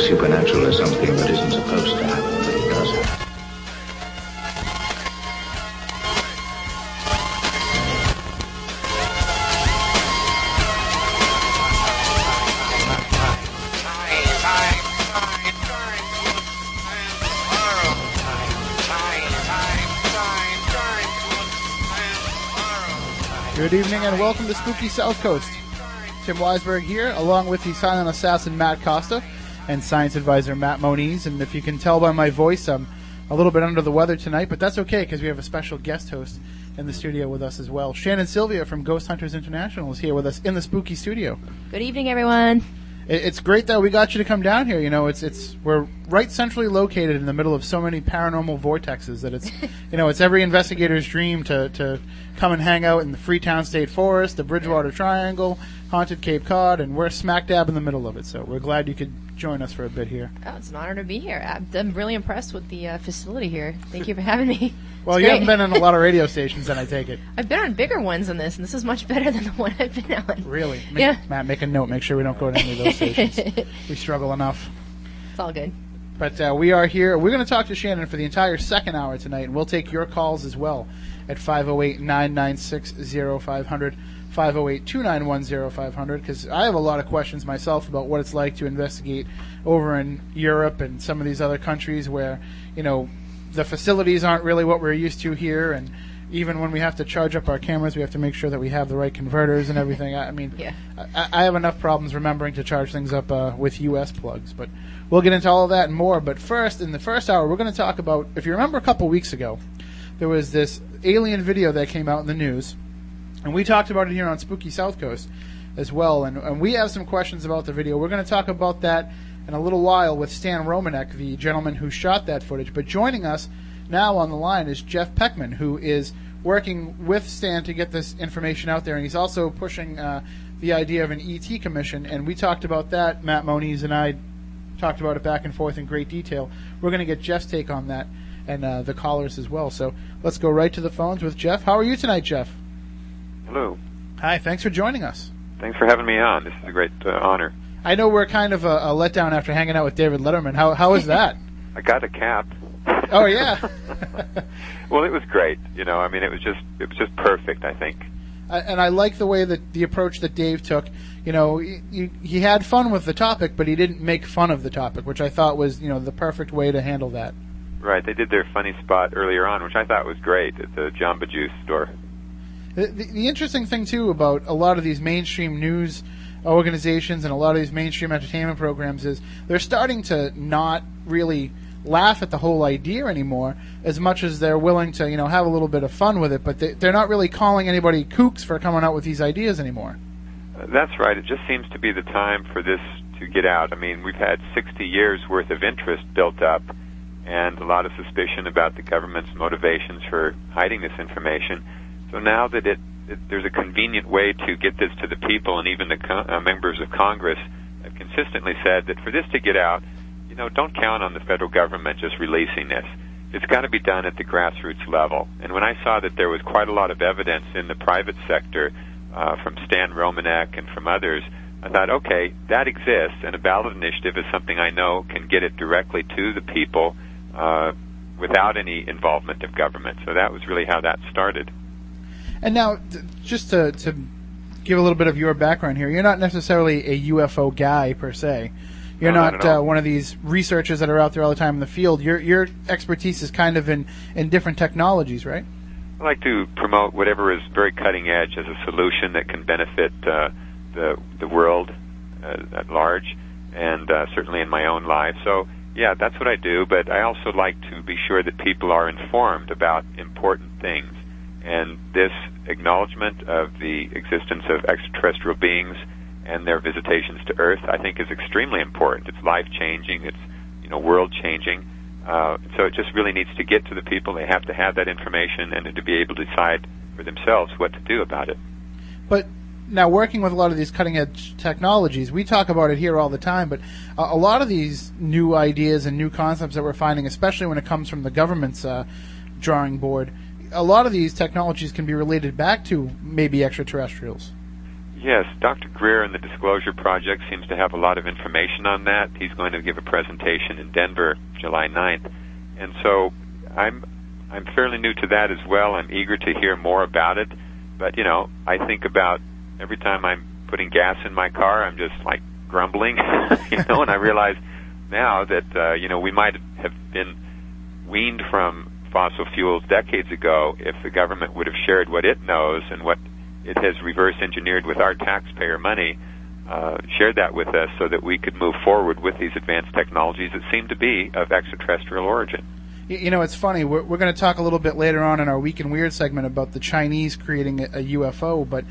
supernatural is something that isn't supposed to happen, but it does happen. Good evening and welcome to Spooky South Coast. Tim Weisberg here, along with the silent assassin Matt Costa and science advisor Matt Moniz. And if you can tell by my voice, I'm a little bit under the weather tonight, but that's okay because we have a special guest host in the studio with us as well. Shannon Sylvia from Ghost Hunters International is here with us in the Spooky Studio. Good evening, everyone. It's great that we got you to come down here. You know, it's it's we're right centrally located in the middle of so many paranormal vortexes that it's you know it's every investigator's dream to to come and hang out in the Freetown State Forest, the Bridgewater Triangle, haunted Cape Cod, and we're smack dab in the middle of it. So we're glad you could join us for a bit here. Oh, it's an honor to be here. I'm, really impressed with the uh, facility here. Thank you for having me. Well, you haven't been on a lot of radio stations, then I take it. I've been on bigger ones than this, and this is much better than the one I've been on. Really, Make- Yeah. Matt, make a note. Make sure we don't go to any of those stations. we struggle enough. It's all good. But uh, we are here. We're going to talk to Shannon for the entire second hour tonight, and we'll take your calls as well at 508 996 0500, 508 291 0500, because I have a lot of questions myself about what it's like to investigate over in Europe and some of these other countries where, you know, the facilities aren't really what we're used to here, and even when we have to charge up our cameras, we have to make sure that we have the right converters and everything. I I mean, Yeah. I, I have enough problems remembering to charge things up uh, with US plugs, but we'll get into all of that and more. But first, in the first hour, we're going to talk about. If you remember, a couple weeks ago, there was this alien video that came out in the news, and we talked about it here on Spooky South Coast as well. And, and we have some questions about the video. We're going to talk about that in a little while with Stan Romanek, the gentleman who shot that footage. But joining us now on the line is Jeff Peckman, who is working with Stan to get this information out there, and he's also pushing uh, the idea of an ET commission. And we talked about that. Matt Moniz and I talked about it back and forth in great detail. We're going to get Jeff's take on that and uh, the callers as well. So let's go right to the phones with Jeff. How are you tonight, Jeff? Hello. Hi, thanks for joining us. Thanks for having me on. This is a great uh, honor. I know we're kind of a, a letdown after hanging out with David Letterman. How how was that? I got a cap. Oh, yeah. well, it was great. You know, I mean, it was just it was just perfect. I think. I- and I like the way that the approach that Dave took. You know, he, he- he had fun with the topic, but he didn't make fun of the topic, which I thought was you know the perfect way to handle that. Right. They did their funny spot earlier on, which I thought was great at the Jamba Juice store. The, the, interesting thing too about a lot of these mainstream news organizations and a lot of these mainstream entertainment programs is they're starting to not really laugh at the whole idea anymore as much as they're willing to you know have a little bit of fun with it but they, they're not really calling anybody kooks for coming out with these ideas anymore That's right. It just seems to be the time for this to get out. I mean, we've had 60 years worth of interest built up and a lot of suspicion about the government's motivations for hiding this information. So now that it, it there's a convenient way to get this to the people and even the uh, members of Congress have consistently said that for this to get out, you know, don't count on the federal government just releasing this. It's got to be done at the grassroots level. And when I saw that there was quite a lot of evidence in the private sector uh, from Stan Romanek and from others, I thought, okay, that exists, and a ballot initiative is something I know can get it directly to the people uh, without any involvement of government. So that was really how that started. And now just to, to give a little bit of your background here you're not necessarily a ufo guy per se you're No, not not, uh, one of these researchers that are out there all the time in the field your your expertise is kind of in in different technologies right I like to promote whatever is very cutting edge as a solution that can benefit uh, the the world uh, at large, and uh, certainly in my own life. So yeah, that's what I do. But I also like to be sure that people are informed about important things, and this acknowledgement of the existence of extraterrestrial beings and their visitations to Earth, I think, is extremely important. It's life changing. It's you know world changing. Uh, so it just really needs to get to the people. They have to have that information and to be able to decide for themselves what to do about it. But now, working with a lot of these cutting edge technologies, we talk about it here all the time, but a, lot of these new ideas and new concepts that we're finding, especially when it comes from the government's uh, drawing board, a lot of these technologies can be related back to maybe extraterrestrials. Yes, Dr. Greer and the Disclosure Project seems to have a lot of information on that. He's going to give a presentation in Denver July 9th. And so I'm I'm fairly new to that as well. I'm eager to hear more about it. But, you know, I think about every time I'm putting gas in my car, I'm just like grumbling, you know, and I realize now that uh, you know, we might have been weaned from fossil fuels decades ago if the government would have shared what it knows and what it has reverse engineered with our taxpayer money, uh, shared that with us so that we could move forward with these advanced technologies that seem to be of extraterrestrial origin. You know, it's funny. We're, we're going to talk a little bit later on in our Week in Weird segment about the Chinese creating a, a UFO, but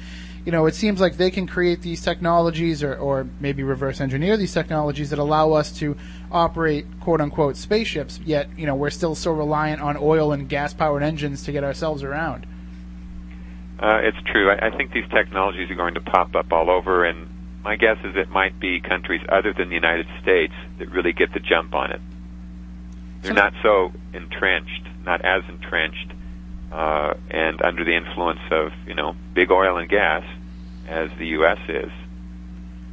you know, it seems like they can create these technologies or, or maybe reverse engineer these technologies that allow us to operate quote unquote spaceships, yet, you know, we're still so reliant on oil and gas powered engines to get ourselves around. Uh, it's true. I, I think these technologies are going to pop up all over, and my guess is it might be countries other than the United States that really get the jump on it. They're not so entrenched, not as entrenched, uh, and under the influence of you know big oil and gas as the U.S. is.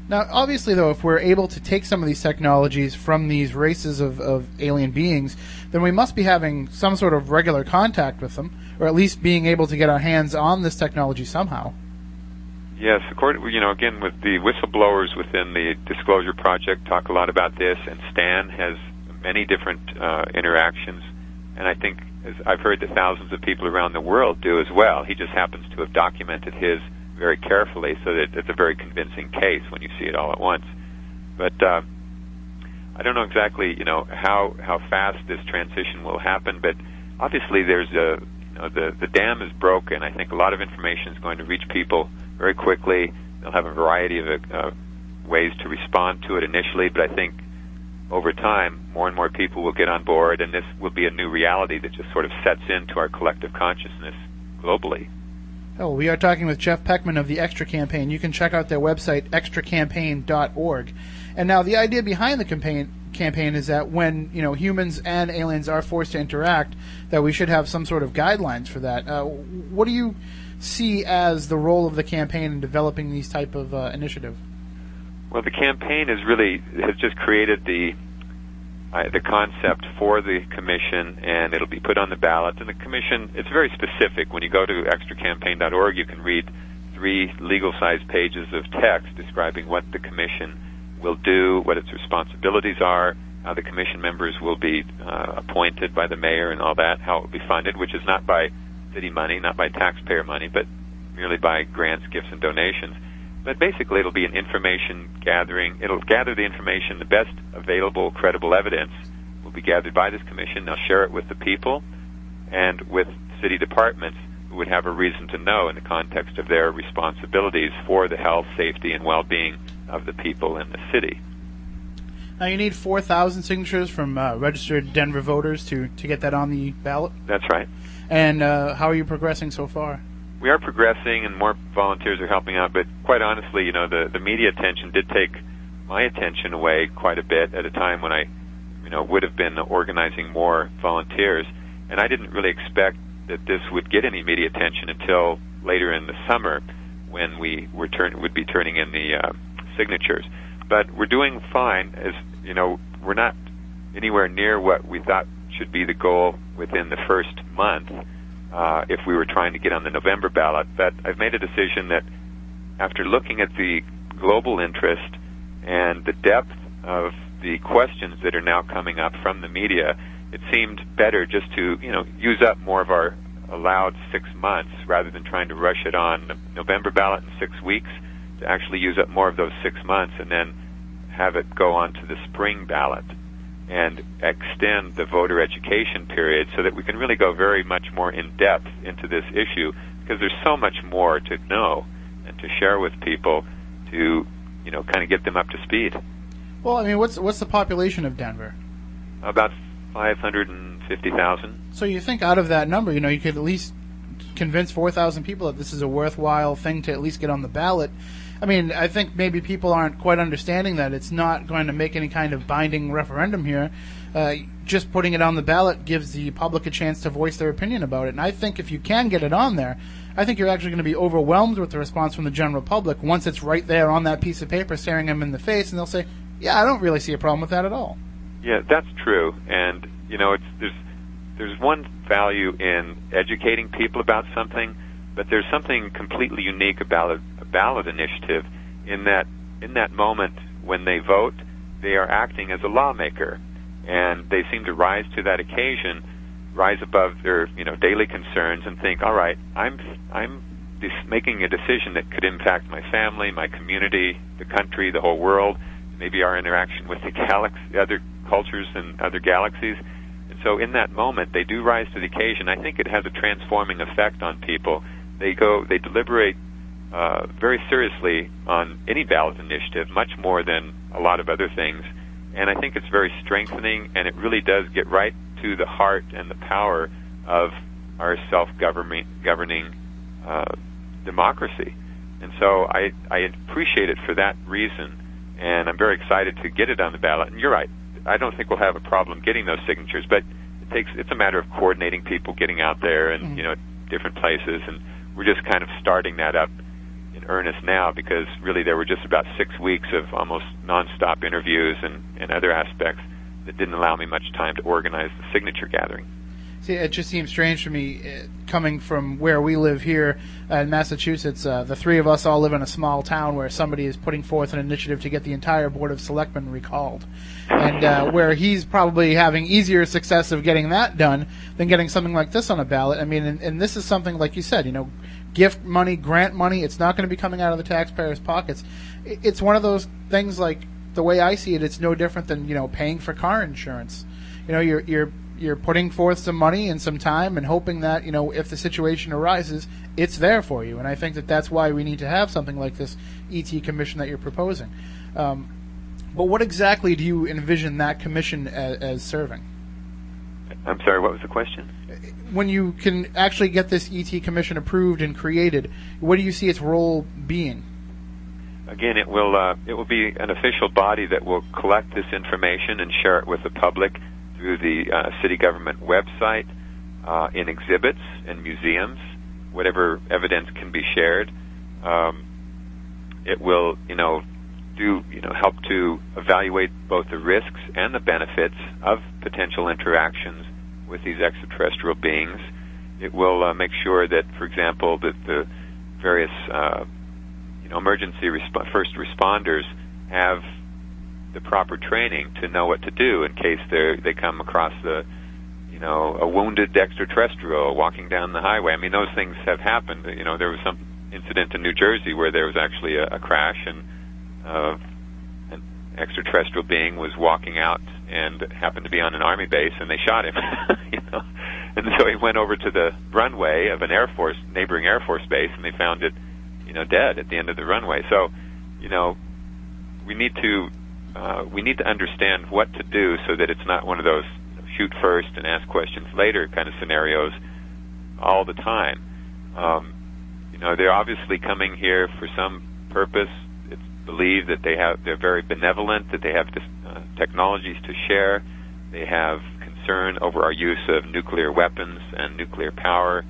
Now, obviously, though, if we're able to take some of these technologies from these races of, of alien beings, then we must be having some sort of regular contact with them, or at least being able to get our hands on this technology somehow. Yes, according you know, again with the whistleblowers within the Disclosure Project talk a lot about this, and Stan has many different uh, interactions, and I think as I've heard that thousands of people around the world do as well. He just happens to have documented his very carefully, so that it's a very convincing case when you see it all at once. But uh, I don't know exactly, you know, how how fast this transition will happen. But obviously, there's a you know, the the dam is broken. I think a lot of information is going to reach people very quickly. They'll have a variety of uh, ways to respond to it initially, but I think over time, more and more people will get on board, and this will be a new reality that just sort of sets into our collective consciousness globally. Oh, we are talking with Jeff Peckman of the Extra Campaign. You can check out their website, extracampaign.org. And now the idea behind the campaign campaign is that when you know humans and aliens are forced to interact, that we should have some sort of guidelines for that. Uh, what do you see as the role of the campaign in developing these type of uh, initiative? Well, the campaign is really has just created the uh, the concept for the commission, and it'll be put on the ballot. And the commission, it's very specific. When you go to extracampaign.org, you can read three legal-sized pages of text describing what the commission will do, what its responsibilities are, how the commission members will be uh, appointed by the mayor, and all that, how it will be funded, which is not by city money, not by taxpayer money, but merely by grants, gifts, and donations. But basically, it'll be an information gathering. It'll gather the information, the best available, credible evidence will be gathered by this commission. They'll share it with the people and with city departments who would have a reason to know in the context of their responsibilities for the health, safety, and well-being of the people in the city. Now you need 4,000 signatures from uh, registered Denver voters to, to get that on the ballot. That's right. And uh, how are you progressing so far? We are progressing and more volunteers are helping out, but quite honestly, you know, the, the media attention did take my attention away quite a bit at a time when I, you know, would have been organizing more volunteers. And I didn't really expect that this would get any media attention until later in the summer when we were turn, would be turning in the uh, signatures. But we're doing fine as, you know, we're not anywhere near what we thought should be the goal within the first month uh, if we were trying to get on the November ballot. But I've made a decision that after looking at the global interest and the depth of the questions that are now coming up from the media, it seemed better just to you know use up more of our allowed six months rather than trying to rush it on the November ballot in six weeks. To actually use up more of those six months and then have it go on to the spring ballot and extend the voter education period so that we can really go very much more in depth into this issue because there's so much more to know and to share with people to you know kind of get them up to speed. Well, I mean, what's what's the population of Denver? About five hundred and fifty thousand. So you think out of that number, you know, you could at least convince four thousand people that this is a worthwhile thing to at least get on the ballot. I mean, I think maybe people aren't quite understanding that it's not going to make any kind of binding referendum here. Uh, just putting it on the ballot gives the public a chance to voice their opinion about it. And I think if you can get it on there, I think you're actually going to be overwhelmed with the response from the general public once it's right there on that piece of paper staring them in the face, and they'll say, "Yeah, I don't really see a problem with that at all." Yeah, that's true. And you know, it's there's there's one value in educating people about something, but there's something completely unique about ballot initiative in that in that moment when they vote, they are acting as a lawmaker, and they seem to rise to that occasion, rise above their you know daily concerns, and think, all right, I'm I'm making a decision that could impact my family, my community, the country, the whole world, maybe our interaction with the galaxy, other cultures and other galaxies. And so, in that moment, they do rise to the occasion. I think it has a transforming effect on people. They go, they deliberate uh, very seriously on any ballot initiative, much more than a lot of other things. And I think it's very strengthening, and it really does get right to the heart and the power of our self-governing governing, uh, democracy. And so I, I appreciate it for that reason, and I'm very excited to get it on the ballot. And you're right, I don't think we'll have a problem getting those signatures, but it takes it's a matter of coordinating people getting out there and Mhm. you know different places, and we're just kind of starting that up earnest now because really there were just about six weeks of almost nonstop interviews and, and other aspects that didn't allow me much time to organize the signature gathering. See, it just seems strange to me, uh, coming from where we live here in Massachusetts. Uh, the three of us all live in a small town where somebody is putting forth an initiative to get the entire board of selectmen recalled, and uh, where he's probably having easier success of getting that done than getting something like this on a ballot. I mean, and, and this is something like you said, you know, gift money, grant money. It's not going to be coming out of the taxpayers' pockets. It's one of those things like the way I see it. It's no different than you know paying for car insurance. You know, you're you're you're putting forth some money and some time and hoping that you know if the situation arises, it's there for you. And I think that that's why we need to have something like this ET commission that you're proposing. Um, but what exactly do you envision that commission as, as serving? I'm sorry, what was the question? When you can actually get this ET commission approved and created, what do you see its role being? Again, it will uh, it will be an official body that will collect this information and share it with the public through the uh, city government website, uh, in exhibits and museums, whatever evidence can be shared. Um, it will, you know, do you know help to evaluate both the risks and the benefits of potential interactions with these extraterrestrial beings. It will uh, make sure that, for example, that the various uh, you know emergency resp- first responders have the proper training to know what to do in case they they come across the you know a wounded extraterrestrial walking down the highway. I mean those things have happened. You know there was some incident in New Jersey where there was actually a, a crash and uh, an extraterrestrial being was walking out and happened to be on an army base and they shot him. you know, and so he went over to the runway of an air force neighboring air force base and they found it you know dead at the end of the runway. So you know we need to uh, we need to understand what to do so that it's not one of those shoot first and ask questions later kind of scenarios all the time. Um, you know, they're obviously coming here for some purpose. It's believed that they have they're very benevolent, that they have this, technologies to share. They have concern over our use of nuclear weapons and nuclear power.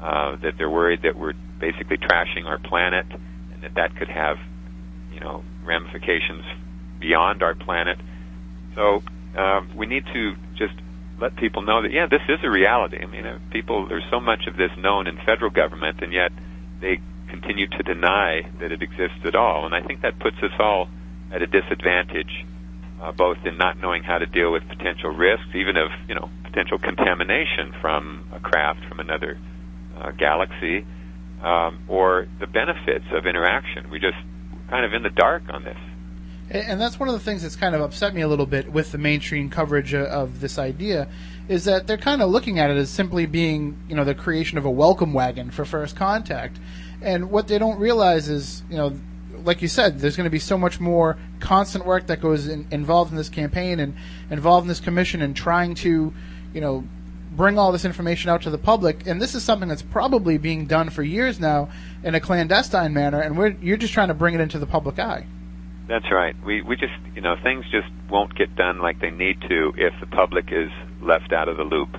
Uh, that they're worried that we're basically trashing our planet, and that that could have, you know, ramifications beyond our planet. So um, we need to just let people know that yeah, this is a reality. I mean, uh, people there's so much of this known in federal government, and yet they continue to deny that it exists at all. And I think that puts us all at a disadvantage, uh, both in not knowing how to deal with potential risks, even of you know potential contamination from a craft from another uh, galaxy, um, or the benefits of interaction. We just kind of in the dark on this. And that's one of the things that's kind of upset me a little bit with the mainstream coverage uh, of this idea, is that they're kind of looking at it as simply being, you know, the creation of a welcome wagon for first contact. And what they don't realize is, you know, like you said, there's going to be so much more constant work that goes in, involved in this campaign and involved in this commission and trying to, you know, bring all this information out to the public. And this is something that's probably being done for years now in a clandestine manner, and we're, you're just trying to bring it into the public eye. That's right. We we just you know things just won't get done like they need to if the public is left out of the loop.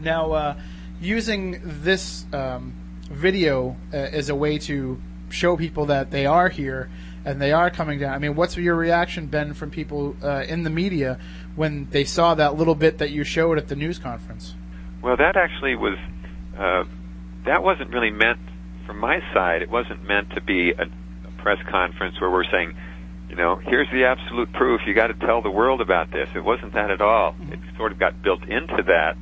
Now, uh, using this um, video uh, as a way to show people that they are here and they are coming down. I mean, what's your reaction been from people uh, in the media when they saw that little bit that you showed at the news conference? Well, that actually was uh, that wasn't really meant from my side. It wasn't meant to be a, a press conference where we're saying, you know, here's the absolute proof. You got to tell the world about this. It wasn't that at all. Mm-hmm. It sort of got built into that.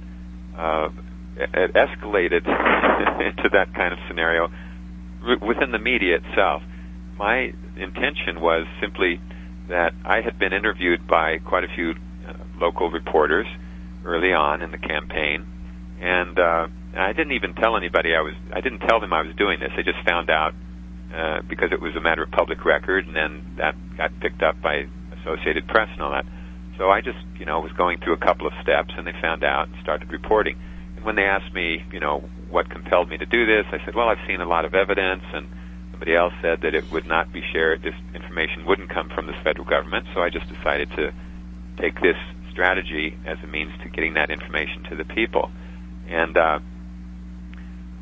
Uh, it escalated into that kind of scenario within the media itself. My intention was simply that I had been interviewed by quite a few uh, local reporters early on in the campaign, and uh, I didn't even tell anybody I was. I didn't tell them I was doing this. They just found out uh, because it was a matter of public record, and then that got picked up by Associated Press and all that. So I just, you know, was going through a couple of steps, and they found out and started reporting. And when they asked me, you know, what compelled me to do this, I said, well, I've seen a lot of evidence, and somebody else said that it would not be shared. This information wouldn't come from the federal government, so I just decided to take this strategy as a means to getting that information to the people. And uh,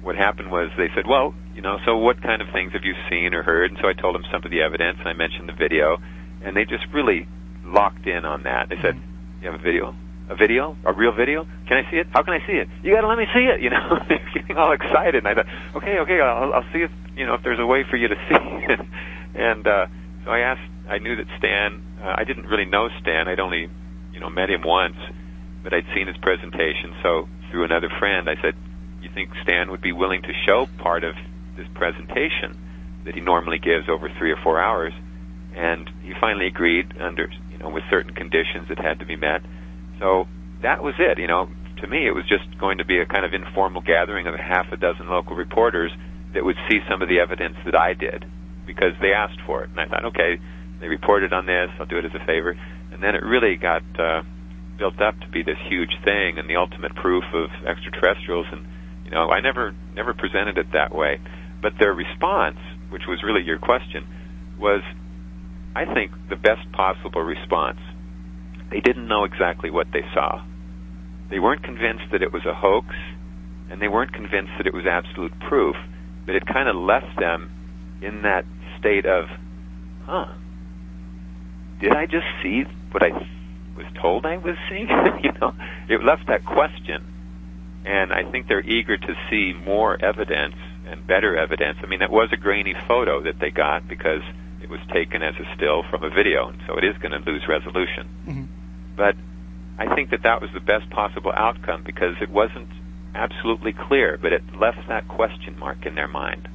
what happened was they said, well, you know, so what kind of things have you seen or heard? And so I told them some of the evidence, and I mentioned the video, and they just really locked in on that. They said, you have a video? A video? A real video? Can I see it? How can I see it? You gotta let me see it, you know? Getting all excited, and I thought, okay, okay, I'll, I'll see if, you know, if there's a way for you to see it. and, uh, so I asked, I knew that Stan, uh, I didn't really know Stan, I'd only, you know, met him once, but I'd seen his presentation, so through another friend, I said, you think Stan would be willing to show part of this presentation that he normally gives over three or four hours? And he finally agreed under, you know, with certain conditions that had to be met. So that was it. You know, to me, it was just going to be a kind of informal gathering of half a dozen local reporters that would see some of the evidence that I did because they asked for it. And I thought, okay, they reported on this, I'll do it as a favor. And then it really got uh, built up to be this huge thing and the ultimate proof of extraterrestrials. And you know, I never never presented it that way, but their response, which was really your question, was, I think, the best possible response. They didn't know exactly what they saw. They weren't convinced that it was a hoax, and they weren't convinced that it was absolute proof. But it kind of left them in that state of, huh, did I just see what I was told I was seeing? you know, it left that question. And I think they're eager to see more evidence and better evidence. I mean, that was a grainy photo that they got because it was taken as a still from a video, and so it is going to lose resolution. Mm-hmm. But I think that that was the best possible outcome because it wasn't absolutely clear, but it left that question mark in their mind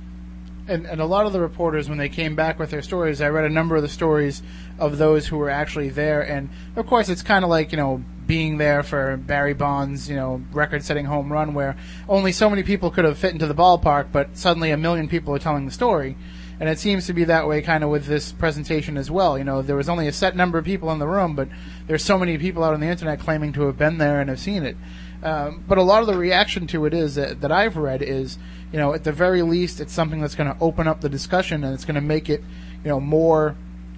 and, and a lot of the reporters, when they came back with their stories, I read a number of the stories of those who were actually there, and of course, it's kind of like you know being there for Barry Bonds, you know, record-setting home run, where only so many people could have fit into the ballpark, but suddenly a million people are telling the story. And it seems to be that way kind of with this presentation as well. You know, there was only a set number of people in the room, but there's so many people out on the internet claiming to have been there and have seen it. Um, but a lot of the reaction to it is that, that I've read is, you know, at the very least, it's something that's going to open up the discussion and it's going to make it, you know, more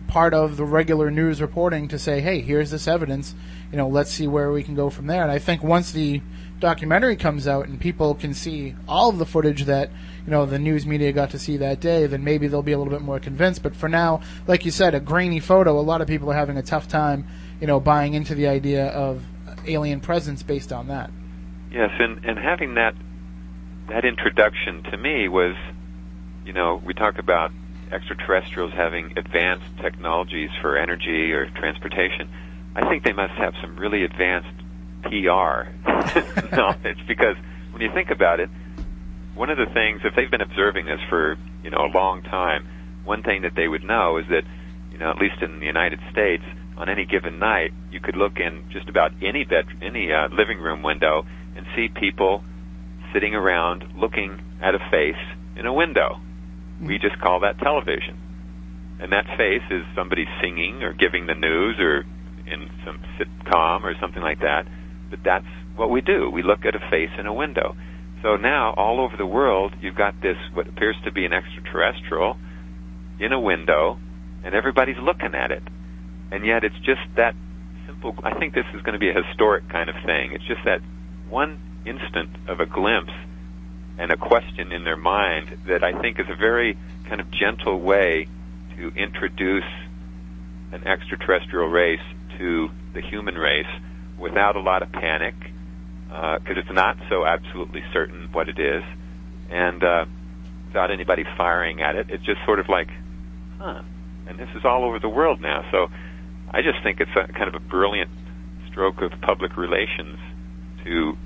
part of the regular news reporting to say, hey, here's this evidence, you know, let's see where we can go from there. And I think once the documentary comes out and people can see all of the footage that you know the news media got to see that day, then maybe they'll be a little bit more convinced. But for now, like you said, a grainy photo, a lot of people are having a tough time, you know, buying into the idea of alien presence based on that. Yes, and and having that that introduction to me was, you know, we talk about extraterrestrials having advanced technologies for energy or transportation. I think they must have some really advanced PR knowledge because when you think about it, one of the things if they've been observing this for you know a long time, one thing that they would know is that you know at least in the United States on any given night, you could look in just about any bed, any uh, living room window and see people sitting around looking at a face in a window. We just call that television. And that face is somebody singing or giving the news or in some sitcom or something like that. But that's what we do. We look at a face in a window. So now, all over the world, you've got this, what appears to be an extraterrestrial, in a window, and everybody's looking at it and yet it's just that simple. I think this is going to be a historic kind of thing. It's just that one instant of a glimpse and a question in their mind that I think is a very kind of gentle way to introduce an extraterrestrial race to the human race without a lot of panic, because it's not so absolutely certain what it is, and uh, without anybody firing at it. It's just sort of like, huh. And this is all over the world now. So I just think it's a kind of a brilliant stroke of public relations to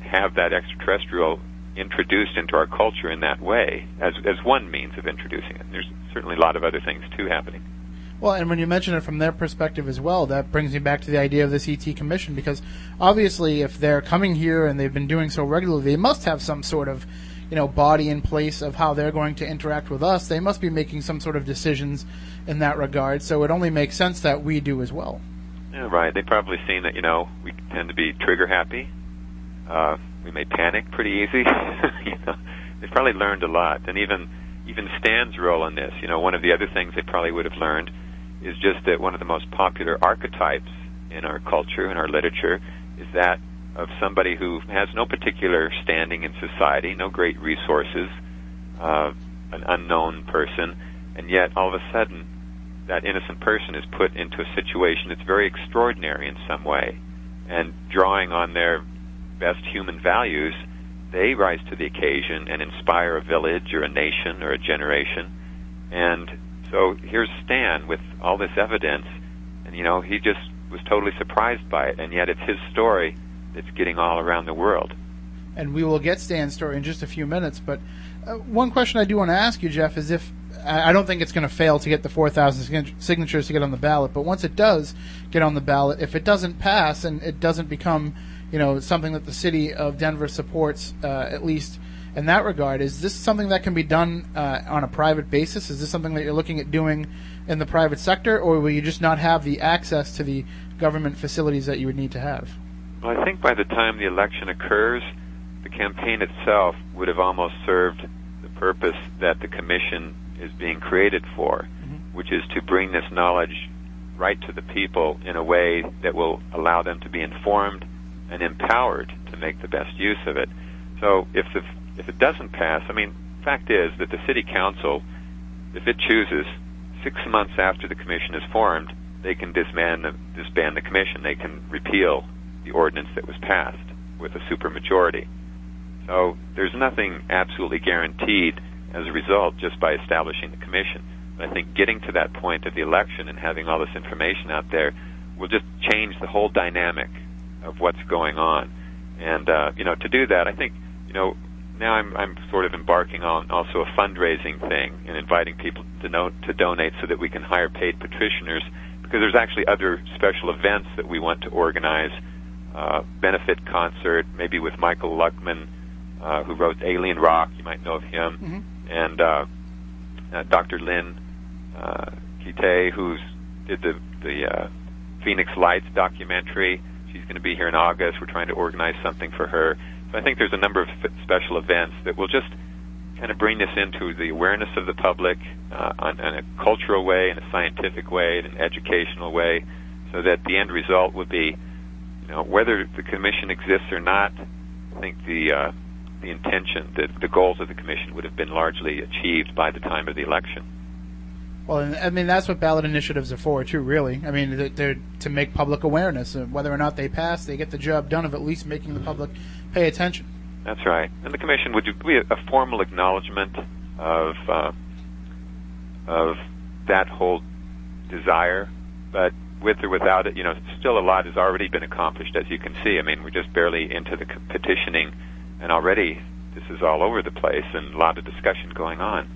have that extraterrestrial introduced into our culture in that way as as one means of introducing it. There's certainly a lot of other things too happening. Well, and when you mention it from their perspective as well, that brings me back to the idea of this ET commission because obviously, if they're coming here and they've been doing so regularly, they must have some sort of you know body in place of how they're going to interact with us. They must be making some sort of decisions in that regard. So it only makes sense that we do as well. Yeah, right. They've probably seen that you know we tend to be trigger happy. Uh, we may panic pretty easy. you know, they've probably learned a lot, and even even Stan's role in this. You know, one of the other things they probably would have learned is just that one of the most popular archetypes in our culture and our literature is that of somebody who has no particular standing in society, no great resources, uh, an unknown person, and yet all of a sudden that innocent person is put into a situation that's very extraordinary in some way, and drawing on their best human values, they rise to the occasion and inspire a village or a nation or a generation. And so here's Stan with all this evidence, and you know he just was totally surprised by it, and yet it's his story that's getting all around the world. And we will get Stan's story in just a few minutes. But uh, one question I do want to ask you, Jeff, is if I don't think it's going to fail to get the 4,000 signatures to get on the ballot, but once it does get on the ballot, if it doesn't pass and it doesn't become, you know, something that the city of Denver supports, uh, at least in that regard, is this something that can be done uh, on a private basis? Is this something that you're looking at doing in the private sector, or will you just not have the access to the government facilities that you would need to have? Well, I think by the time the election occurs, the campaign itself would have almost served the purpose that the commission is being created for, mm-hmm. which is to bring this knowledge right to the people in a way that will allow them to be informed and empowered to make the best use of it. So if the, if it doesn't pass, I mean, fact is that the city council, if it chooses, six months after the commission is formed, they can disband the, disband the commission. They can repeal the ordinance that was passed with a supermajority. So there's nothing absolutely guaranteed as a result just by establishing the commission. But I think getting to that point of the election and having all this information out there will just change the whole dynamic of what's going on. And uh, you know, to do that, I think you know now I'm I'm sort of embarking on also a fundraising thing and inviting people to know to donate so that we can hire paid practitioners because there's actually other special events that we want to organize uh, benefit concert, maybe with Michael Luckman, uh, who wrote Alien Rock. You might know of him, mm-hmm. and uh, uh, Dr. Lynn uh, Kitei, who's did the the uh, Phoenix Lights documentary. She's going to be here in August. We're trying to organize something for her. So I think there's a number of special events that will just kind of bring this into the awareness of the public uh, on, in a cultural way, in a scientific way, in an educational way, so that the end result would be you know, whether the commission exists or not, I think the uh, the intention, the, the goals of the commission would have been largely achieved by the time of the election. Well, I mean that's what ballot initiatives are for, too. Really, I mean they're to make public awareness. Whether or not they pass, they get the job done of at least making the public pay attention. That's right, and the commission would you be a formal acknowledgement of uh, of that whole desire, but with or without it, you know, still a lot has already been accomplished, as you can see. I mean, we're just barely into the petitioning, and already this is all over the place and a lot of discussion going on.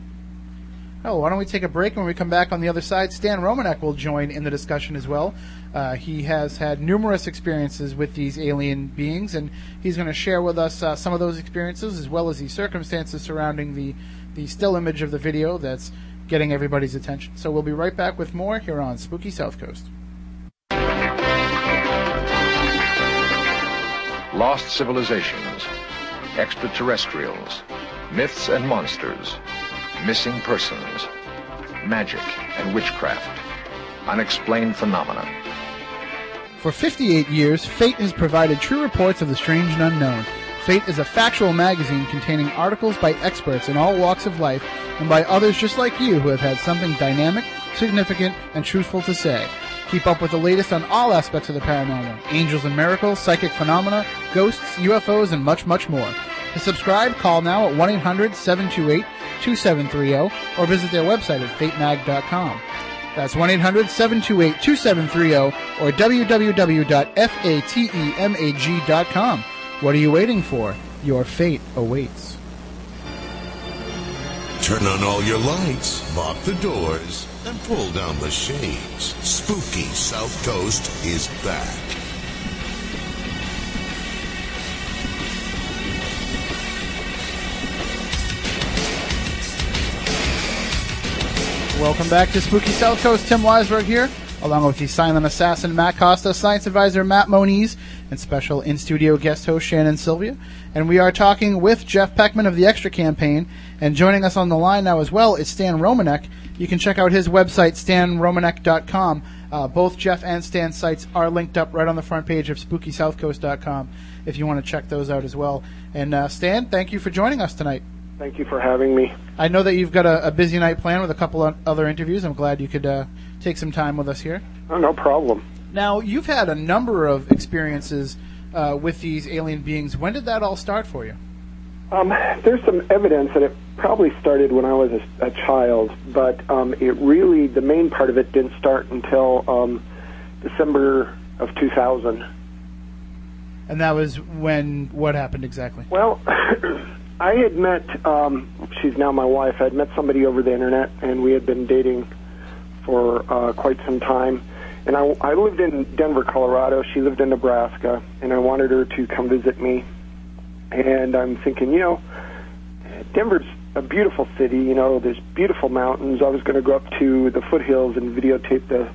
Oh, why don't we take a break? And when we come back on the other side, Stan Romanek will join in the discussion as well. Uh, he has had numerous experiences with these alien beings, and he's going to share with us uh, some of those experiences as well as the circumstances surrounding the, the still image of the video that's getting everybody's attention. So we'll be right back with more here on Spooky South Coast. lost civilizations, extraterrestrials, myths and monsters, missing persons, magic and witchcraft, unexplained phenomena. For 58 years, Fate has provided true reports of the strange and unknown. Fate is a factual magazine containing articles by experts in all walks of life and by others just like you who have had something dynamic, significant, and truthful to say. Keep up with the latest on all aspects of the paranormal angels and miracles, psychic phenomena, ghosts, UFOs, and much, much more. To subscribe, call now at 1 800 728 2730 or visit their website at fatemag.com. That's 1 800 728 2730 or www.fatemag.com. What are you waiting for? Your fate awaits. Turn on all your lights, lock the doors, and pull down the shades. Spooky South Coast is back. Welcome back to Spooky South Coast. Tim Weisberg here, along with the silent assassin Matt Costa, science advisor Matt Moniz, and special in studio guest host Shannon Sylvia. And we are talking with Jeff Peckman of the Extra Campaign. And joining us on the line now as well is Stan Romanek. You can check out his website, stanromanek.com. Uh, both Jeff and Stan's sites are linked up right on the front page of SpookySouthCoast.com if you want to check those out as well. And uh, Stan, thank you for joining us tonight. Thank you for having me. I know that you've got a, a busy night planned with a couple of other interviews. I'm glad you could uh, take some time with us here. Oh, no problem. Now, you've had a number of experiences uh, with these alien beings. When did that all start for you? Um, there's some evidence that it probably started when I was a, a child, but um, it really, the main part of it didn't start until um, December of 2000. And that was when, what happened exactly? Well, I had met, um, she's now my wife, I had met somebody over the internet, and we had been dating for uh, quite some time. And I, I lived in Denver, Colorado. She lived in Nebraska, and I wanted her to come visit me. And I'm thinking, you know, Denver's a beautiful city. You know, there's beautiful mountains. I was going to go up to the foothills and videotape the,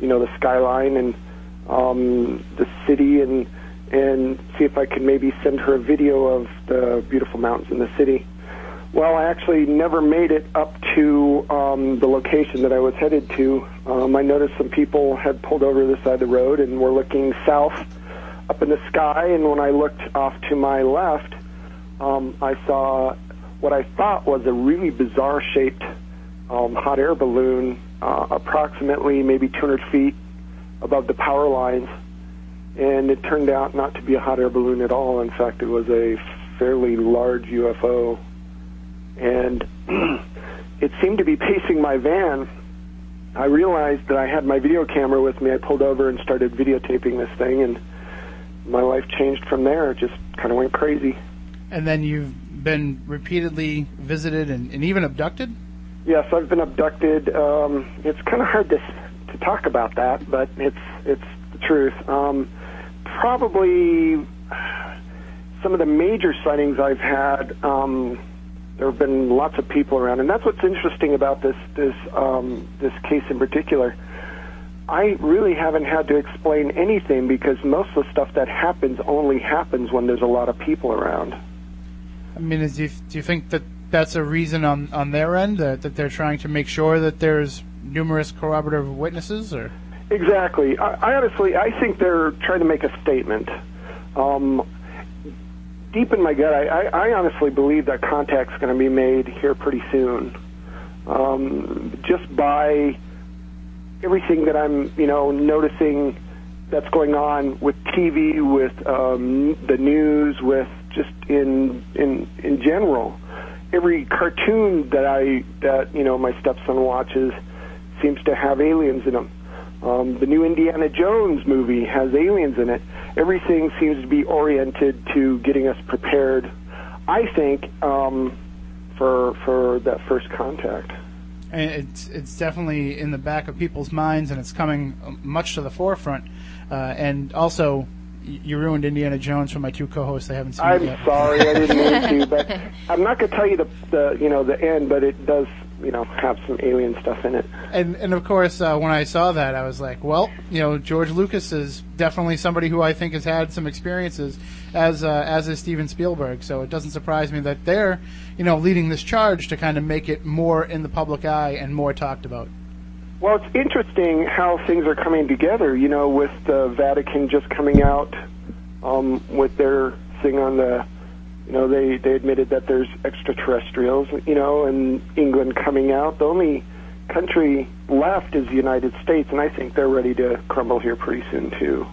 you know, the skyline and um, the city and and see if I could maybe send her a video of the beautiful mountains in the city. Well, I actually never made it up to um, the location that I was headed to. Um, I noticed some people had pulled over the side of the road and were looking south up in the sky. And when I looked off to my left, um, I saw what I thought was a really bizarre shaped um, hot air balloon, uh, approximately maybe 200 feet above the power lines and it turned out not to be a hot air balloon at all. In fact, it was a fairly large UFO, and it seemed to be pacing my van. I realized that I had my video camera with me. I pulled over and started videotaping this thing, and my life changed from there. It just kind of went crazy. And then you've been repeatedly visited and, and even abducted? Yes, I've been abducted. Um, it's kind of hard to to talk about that, but it's it's the truth. Um, probably some of the major sightings I've had. Um, there have been lots of people around, and that's what's interesting about this this um, this case in particular. I really haven't had to explain anything because most of the stuff that happens only happens when there's a lot of people around. I mean, is, you, do you think that that's a reason on, on their end that, that they're trying to make sure that there's numerous corroborative witnesses, or Exactly. I, I honestly, I think they're trying to make a statement. Um, deep in my gut, I, I, I honestly believe that contact's going to be made here pretty soon. Um, just by everything that I'm, you know, noticing that's going on with TV, with um, the news, with just in in in general. Every cartoon that I that you know my stepson watches seems to have aliens in them. Um, the new Indiana Jones movie has aliens in it. Everything seems to be oriented to getting us prepared. I think um, for for that first contact. and it's it's definitely in the back of people's minds, and it's coming uh, much to the forefront. Uh, and also, you ruined Indiana Jones for my two co-hosts. They haven't seen it I'm yet. sorry, I didn't mean to, but I'm not going to tell you the, the you know the end, but it does you know have some alien stuff in it. And and of course, uh, when I saw that, I was like, well, you know, George Lucas is definitely somebody who I think has had some experiences, as uh, as is Steven Spielberg. So it doesn't surprise me that they're, you know, leading this charge to kind of make it more in the public eye and more talked about. Well, it's interesting how things are coming together. You know, with the Vatican just coming out um, with their thing on the you know, they they admitted that there's extraterrestrials. You know, and England coming out. The only country left is the United States, and I think they're ready to crumble here pretty soon too.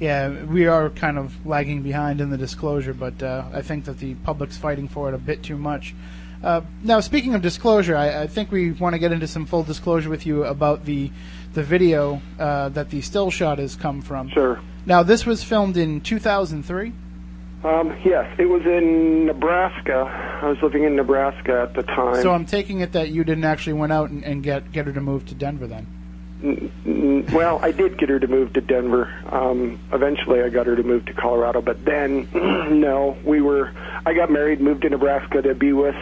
Yeah, we are kind of lagging behind in the disclosure, but uh, I think that the public's fighting for it a bit too much. Uh, now, speaking of disclosure, I, I think we want to get into some full disclosure with you about the the video uh, that the still shot has come from. Sure. Now, this was filmed in 2003. Um, yes, it was in Nebraska. I was living in Nebraska at the time. So I'm taking it that you didn't actually went out and, and get get her to move to Denver then. N- n- well, I did get her to move to Denver. Um, eventually, I got her to move to Colorado, but then, no, we were. I got married, moved to Nebraska to be with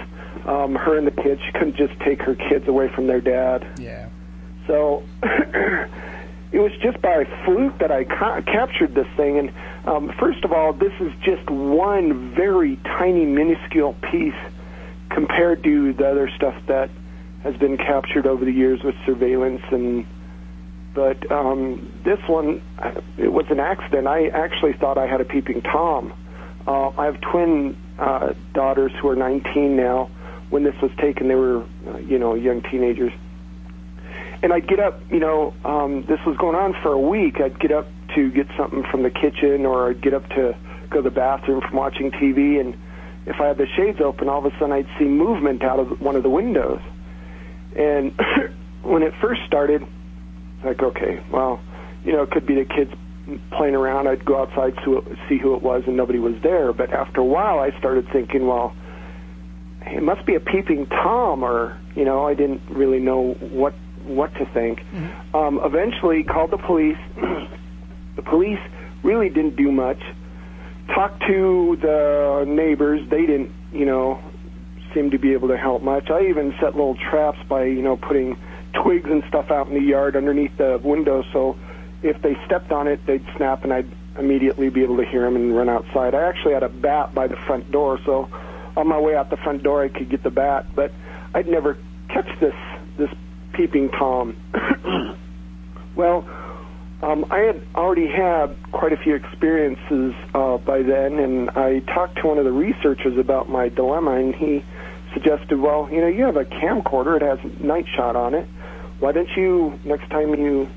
um, her and the kids. She couldn't just take her kids away from their dad. Yeah. So it was just by fluke that I ca- captured this thing. And um, first of all, this is just one very tiny, minuscule piece compared to the other stuff that has been captured over the years with surveillance and. But um, this one, it was an accident. I actually thought I had a peeping tom. Uh, I have twin uh, daughters who are 19 now. When this was taken, they were, uh, you know, young teenagers and I'd get up, you know, um, this was going on for a week. I'd get up to get something from the kitchen, or I'd get up to go to the bathroom from watching TV, and if I had the shades open, all of a sudden I'd see movement out of one of the windows. And when it first started, like, okay, well, you know, it could be the kids playing around. I'd go outside to see who it was, and nobody was there. But after a while, I started thinking, well, it must be a peeping tom, or you know, I didn't really know what what to think. Mm-hmm. Um, eventually, called the police. the police really didn't do much. Talked to the neighbors. They didn't, you know, seem to be able to help much. I even set little traps by, you know, putting twigs and stuff out in the yard underneath the window so if they stepped on it, they'd snap and I'd immediately be able to hear them and run outside. I actually had a bat by the front door, so on my way out the front door, I could get the bat, but I'd never catch this this peeping tom. well, um, I had already had quite a few experiences uh, by then, and I talked to one of the researchers about my dilemma, and he suggested, well, you know, you have a camcorder; it has night shot on it. Why don't you, next time you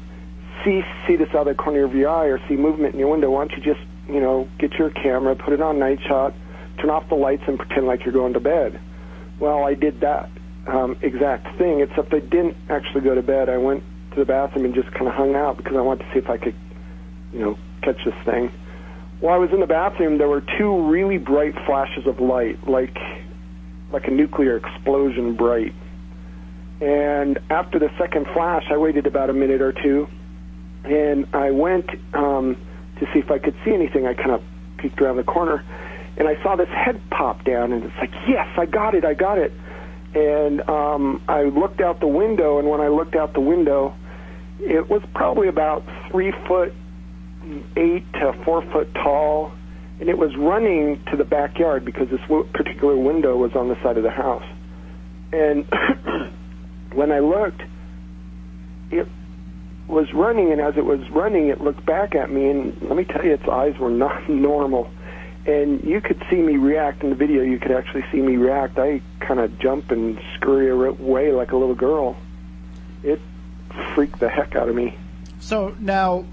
see see this out of the corner of your eye or see movement in your window, why don't you just, you know, get your camera, put it on night shot, turn off the lights, and pretend like you're going to bed. Well, I did that um, exact thing, except I didn't actually go to bed. I went to the bathroom and just kind of hung out because I wanted to see if I could, you know, catch this thing. While I was in the bathroom, there were two really bright flashes of light, like like a nuclear explosion bright. And after the second flash, I waited about a minute or two, and I went um, to see if I could see anything. I kind of peeked around the corner, and I saw this head pop down, and it's like, yes, I got it, I got it. And um, I looked out the window, and when I looked out the window, it was probably about three foot eight to four foot tall, and it was running to the backyard because this particular window was on the side of the house. And when I looked, it was running, and as it was running, it looked back at me, and let me tell you, its eyes were not normal. And you could see me react in the video. You could actually see me react. I kind of jump and scurry away like a little girl. It freaked the heck out of me. So now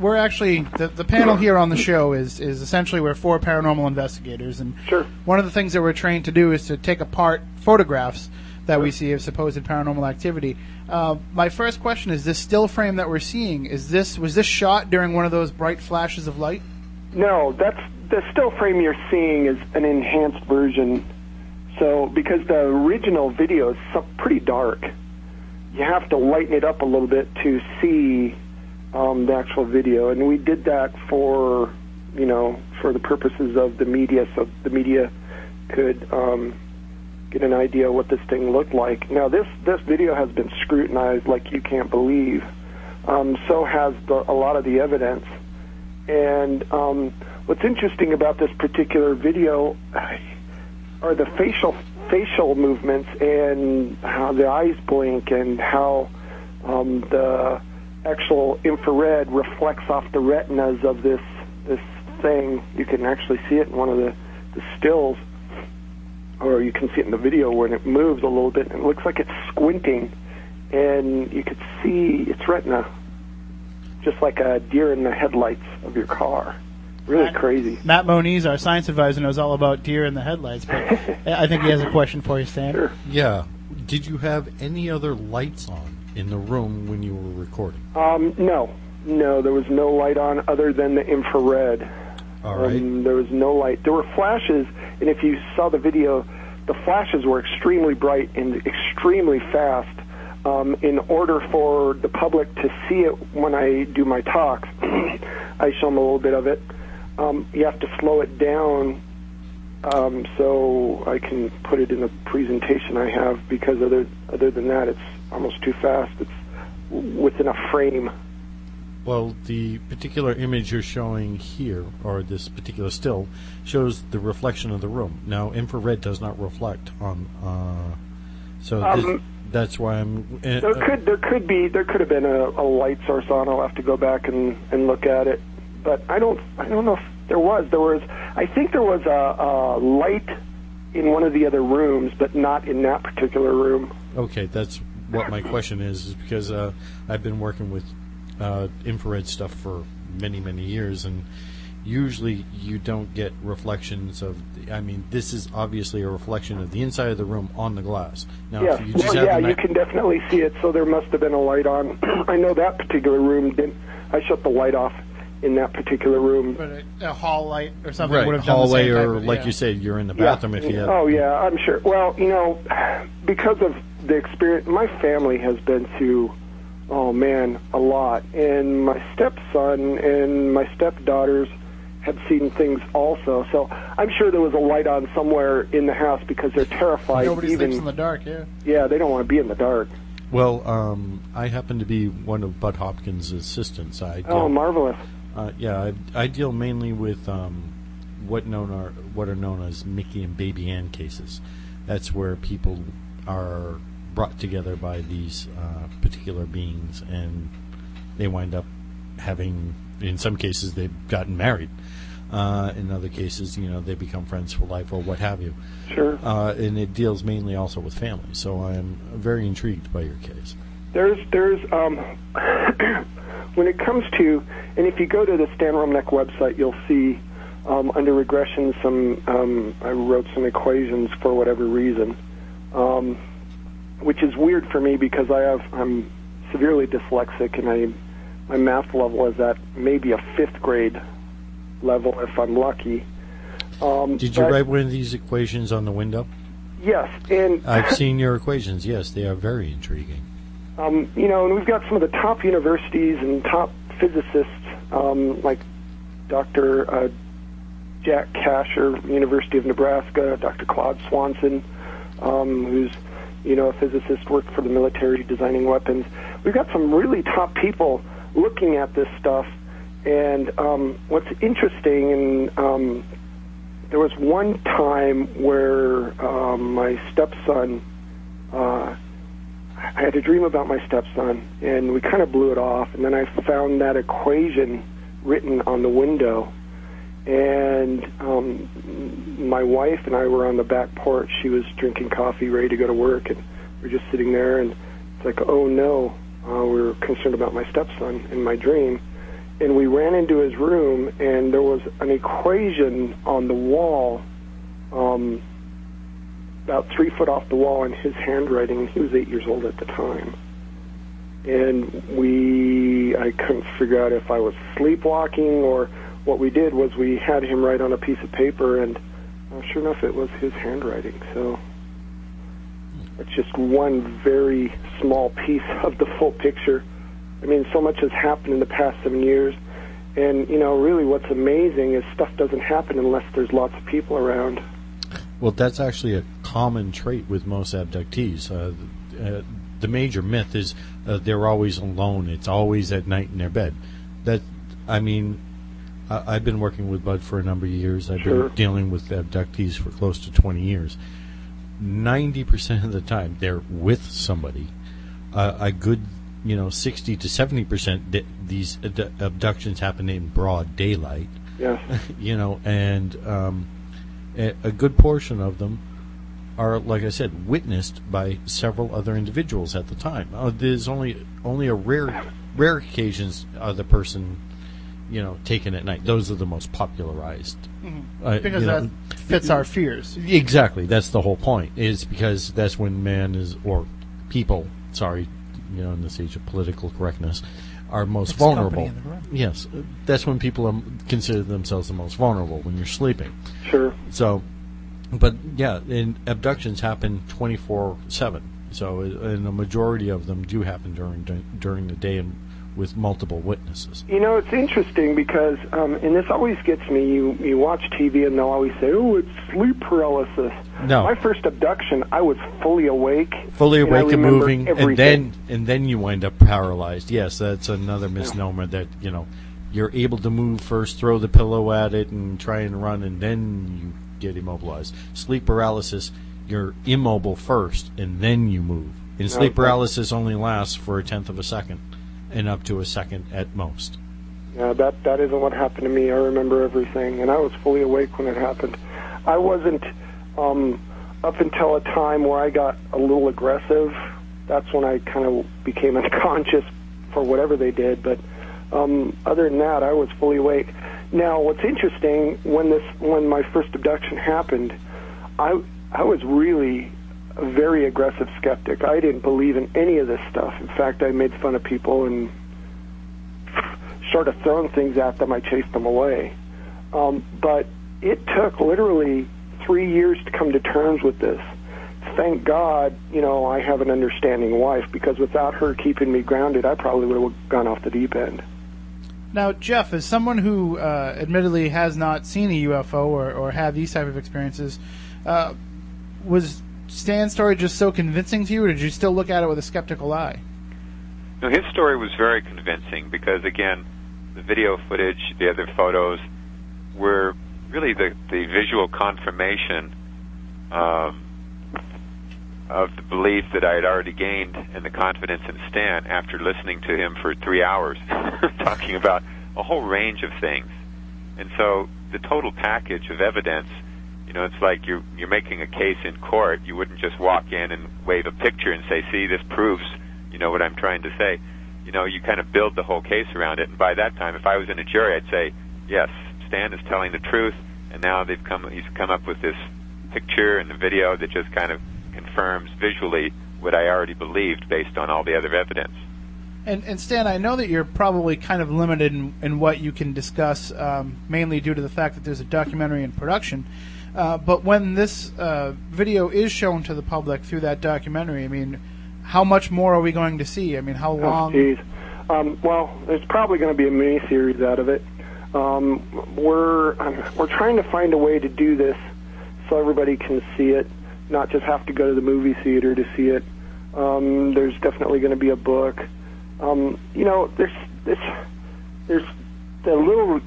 we're actually the, the panel here on the show is is essentially we're four paranormal investigators, and Sure. one of the things that we're trained to do is to take apart photographs that we see of supposed paranormal activity. Uh, my first question is: This still frame that we're seeing is this was this shot during one of those bright flashes of light? No, that's the still frame you're seeing is an enhanced version. So because the original video is pretty dark, you have to lighten it up a little bit to see um, the actual video, and we did that for you know for the purposes of the media, so the media could um, get an idea what this thing looked like. Now this this video has been scrutinized like you can't believe. Um, so has the, a lot of the evidence. And um, what's interesting about this particular video are the facial facial movements and how the eyes blink and how um, the actual infrared reflects off the retinas of this this thing. You can actually see it in one of the the stills, or you can see it in the video when it moves a little bit, it looks like it's squinting, and you could see its retina, just like a deer in the headlights of your car. Really Matt- crazy. Matt Moniz, our science advisor, knows all about deer in the headlights, but I think he has a question for you, Stan. Sure. Yeah. Did you have any other lights on in the room when you were recording? Um, no, no, there was no light on other than the infrared. All right. Um, there was no light. There were flashes, and if you saw the video, the flashes were extremely bright and extremely fast. Um, in order for the public to see it when I do my talks, I show them a little bit of it. Um, you have to slow it down um, so I can put it in the presentation I have because other other than that, it's almost too fast. It's within a frame. Well, the particular image you're showing here, or this particular still, shows the reflection of the room. Now, infrared does not reflect on, uh, so this, Um, that's why I'm. Uh, There could there could be there could have been a, a light source on. I'll have to go back and, and look at it, but I don't I don't know if there was there was I think there was a, a light in one of the other rooms, but not in that particular room. Okay, that's what my question is, is because uh, I've been working with uh, infrared stuff for many, many years, and usually you don't get reflections of. The, I mean, this is obviously a reflection of the inside of the room on the glass. Now, yeah, if you just well, have yeah, you can definitely see it. So there must have been a light on. I know that particular room didn't. I shut the light off in that particular room. But a, a hall light or something right would have done hallway, the same type or of- like yeah. you said, you're in the bathroom. If you have, Oh yeah, I'm sure. Well, you know, because of the experience, my family has been through. Oh man, a lot, and my stepson and my stepdaughters have seen things also. So I'm sure there was a light on somewhere in the house because they're terrified. Nobody even sleeps in the dark. Yeah. yeah, they don't want to be in the dark. Well, um, I happen to be one of Budd Hopkins' assistants. I Oh, marvelous. Uh, yeah, I, I deal mainly with um, what known are what are known as Mickey and Baby Ann cases. That's where people are brought together by these uh, particular beings, and they wind up having. In some cases, they've gotten married. Uh, in other cases, you know, they become friends for life or what have you. Sure. Uh, and it deals mainly also with families. So I'm very intrigued by your case. There's there's um when it comes to and if you go to the Stan Romanek website, you'll see um, under regression some um, I wrote some equations for whatever reason, um, which is weird for me because I have I'm severely dyslexic and I my math level is at maybe a fifth grade level if I'm lucky. Um, Did you but- write one of these equations on the window? Yes, and I've seen your equations. Yes, they are very intriguing. Um, you know, and we've got some of the top universities and top physicists, um, like Dr. Uh, Jack Kasher, University of Nebraska, Dr. Claude Swanson, um, who's, you know, a physicist, worked for the military designing weapons. We've got some really top people looking at this stuff. And um, what's interesting, and um, there was one time where um, my stepson, uh, I had a dream about my stepson, and we kind of blew it off. And then I found that equation written on the window, and um, my wife and I were on the back porch. She was drinking coffee, ready to go to work, and we are just sitting there. And it's like, oh no, uh, we were concerned about my stepson in my dream. And we ran into his room, and there was an equation on the wall. Um, about three foot off the wall in his handwriting, and he was eight years old at the time. And we, I couldn't figure out if I was sleepwalking or what we did was we had him write on a piece of paper, and uh, sure enough, it was his handwriting. So it's just one very small piece of the full picture. I mean, so much has happened in the past seven years. And, you know, really what's amazing is stuff doesn't happen unless there's lots of people around. Well, that's actually a common trait with most abductees. Uh, uh, the major myth is uh, they're always alone. It's always at night in their bed. That, I mean, I, I've been working with Budd for a number of years. I've Sure. been dealing with abductees for close to 20 years. 90% of the time, they're with somebody. Uh, a good, you know, 60 to 70% th- these abductions happen in broad daylight Yes. you know, and um, a, good portion of them are, like I said, witnessed by several other individuals at the time. Uh, there's only only a rare rare occasions are the person, you know, taken at night. Those are the most popularized. Uh, because you know, that fits our fears. Exactly. That's the whole point. Is because that's when man is or people. Sorry, you know, in this age of political correctness, are most It's vulnerable. company in the room. Yes, uh, that's when people are, consider themselves the most vulnerable when you're sleeping. Sure. So, but yeah, and abductions happen twenty four seven. So, uh, and a majority of them do happen during during the day and with multiple witnesses. You know, it's interesting because, um, and this always gets me. You you watch TV and they'll always say, "Oh, it's sleep paralysis." No. My first abduction, I was fully awake, fully awake and remember moving, and then and then you wind up paralyzed. Yes, that's another misnomer that you know you're able to move first, throw the pillow at it, and try and run, and then you get immobilized. Sleep paralysis, you're immobile first, and then you move. And sleep paralysis only lasts for a tenth of a second, and up to a second at most. Yeah, that that isn't what happened to me. I remember everything, and I was fully awake when it happened. I wasn't um, up until a time where I got a little aggressive. That's when I kind of became unconscious for whatever they did. But um, other than that, I was fully awake. Now, what's interesting when this when my first abduction happened, I I was really a very aggressive skeptic. I didn't believe in any of this stuff. In fact, I made fun of people and started throwing things at them, I chased them away. Um, but it took literally three years to come to terms with this. Thank God, you know, I have an understanding wife because without her keeping me grounded, I probably would have gone off the deep end. Now, Jeff, as someone who uh, admittedly has not seen a UFO or, or had these type of experiences, uh, was Stan's story just so convincing to you, or did you still look at it with a skeptical eye? No, his story was very convincing because again, the video footage, the other photos, were really the the visual confirmation um, of the belief that I had already gained and the confidence in Stan after listening to him for three hours talking about a whole range of things. And so the total package of evidence, you know, it's like you're you're making a case in court. You wouldn't just walk in and wave a picture and say, "See, this proves," you know, what I'm trying to say. You know, you kind of build the whole case around it. And by that time, if I was in a jury, I'd say, "Yes, Stan is telling the truth." And now they've come he's come up with this picture and the video that just kind of confirms visually what I already believed based on all the other evidence. And, and Stan, I know that you're probably kind of limited in, in what you can discuss, um, mainly due to the fact that there's a documentary in production. Uh, but when this uh, video is shown to the public through that documentary, I mean, how much more are we going to see? I mean, how long? Oh. Um, well, there's probably going to be a mini series out of it. Um, we're um, we're trying to find a way to do this so everybody can see it, not just have to go to the movie theater to see it. Um, there's definitely going to be a book. Um, you know, there's this there's the little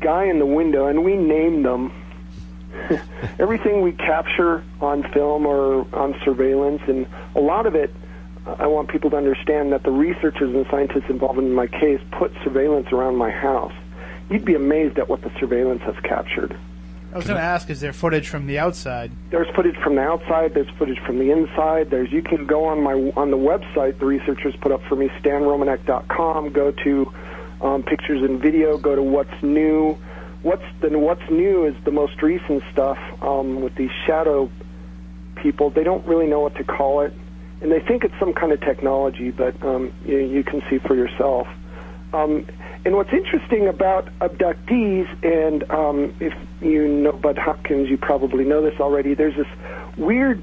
guy in the window, and we named them. Everything we capture on film or on surveillance, and a lot of it I want people to understand that the researchers and scientists involved in my case put surveillance around my house. You'd be amazed at what the surveillance has captured. I was going to ask, is there footage from the outside? There's footage from the outside. There's footage from the inside. There's you can go on my on the website the researchers put up for me, stanromanek.com. Go to um, pictures and video. Go to what's new. What's the what's new is the most recent stuff um, with these shadow people. They don't really know what to call it, and they think it's some kind of technology, but um, you, you can see for yourself. Um, and what's interesting about abductees, and um, if you know Budd Hopkins, you probably know this already. There's this weird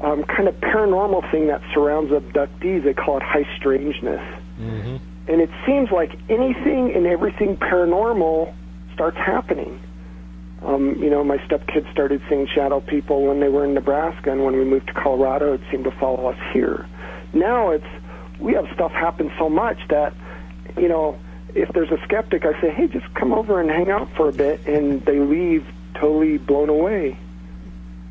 um, kind of paranormal thing that surrounds abductees. They call it high strangeness, Mm-hmm. and it seems like anything and everything paranormal starts happening. Um, you know, my stepkids started seeing shadow people when they were in Nebraska, and when we moved to Colorado, it seemed to follow us here. Now it's we have stuff happen so much that you know, if there's a skeptic, I say, hey, just come over and hang out for a bit, and they leave totally blown away.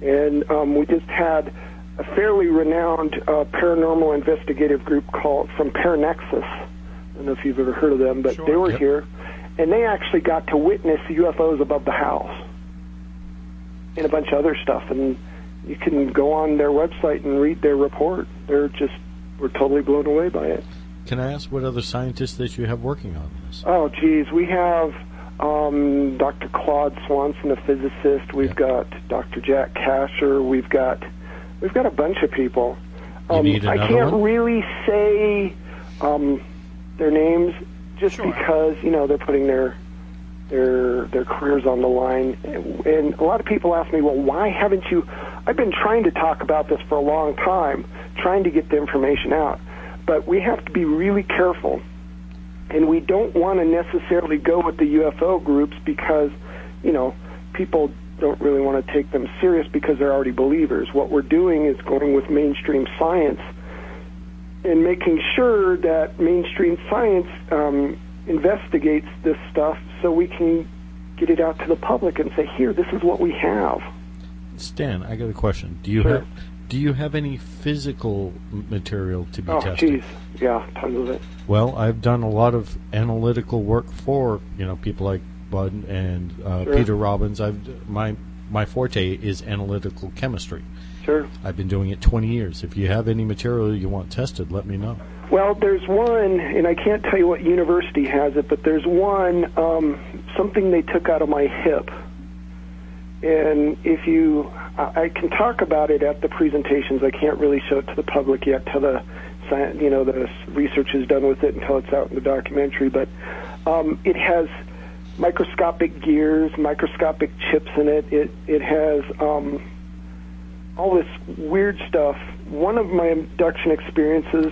And um, we just had a fairly renowned uh, paranormal investigative group called from Paranexus. I don't know if you've ever heard of them, but Sure. they were Yep. here, and they actually got to witness UFOs above the house. and a bunch of other stuff. And you can go on their website and read their report. They're just we're totally blown away by it. Can I ask what other scientists that you have working on this? Oh, geez, we have um, Dr. Claude Swanson, a physicist. We've got Dr. Jack Kasher. We've got we've got a bunch of people. You Um, I can't one? really say um, their names just Sure. because you know they're putting their their their careers on the line. And a lot of people ask me, well, why haven't you? I've been trying to talk about this for a long time, trying to get the information out. But we have to be really careful and we don't want to necessarily go with the UFO groups because, you know, people don't really want to take them serious because they're already believers. What we're doing is going with mainstream science and making sure that mainstream science um, investigates this stuff so we can get it out to the public and say, here, this is what we have. Stan, I got a question. Do you Sure. have do you have any physical material to be Oh, tested? geez. Yeah, tons of it. Well, I've done a lot of analytical work for you know people like Budd and uh, Sure. Peter Robbins. I've my my forte is analytical chemistry. Sure. I've been doing it 20 years. If you have any material you want tested, let me know. Well, there's one, and I can't tell you what university has it, but there's one, um, something they took out of my hip. And if you, I I can talk about it at the presentations. I can't really show it to the public yet till the, you know, the research is done with it until it's out in the documentary. But um, it has microscopic gears, microscopic chips in it. It it has um, all this weird stuff. One of my abduction experiences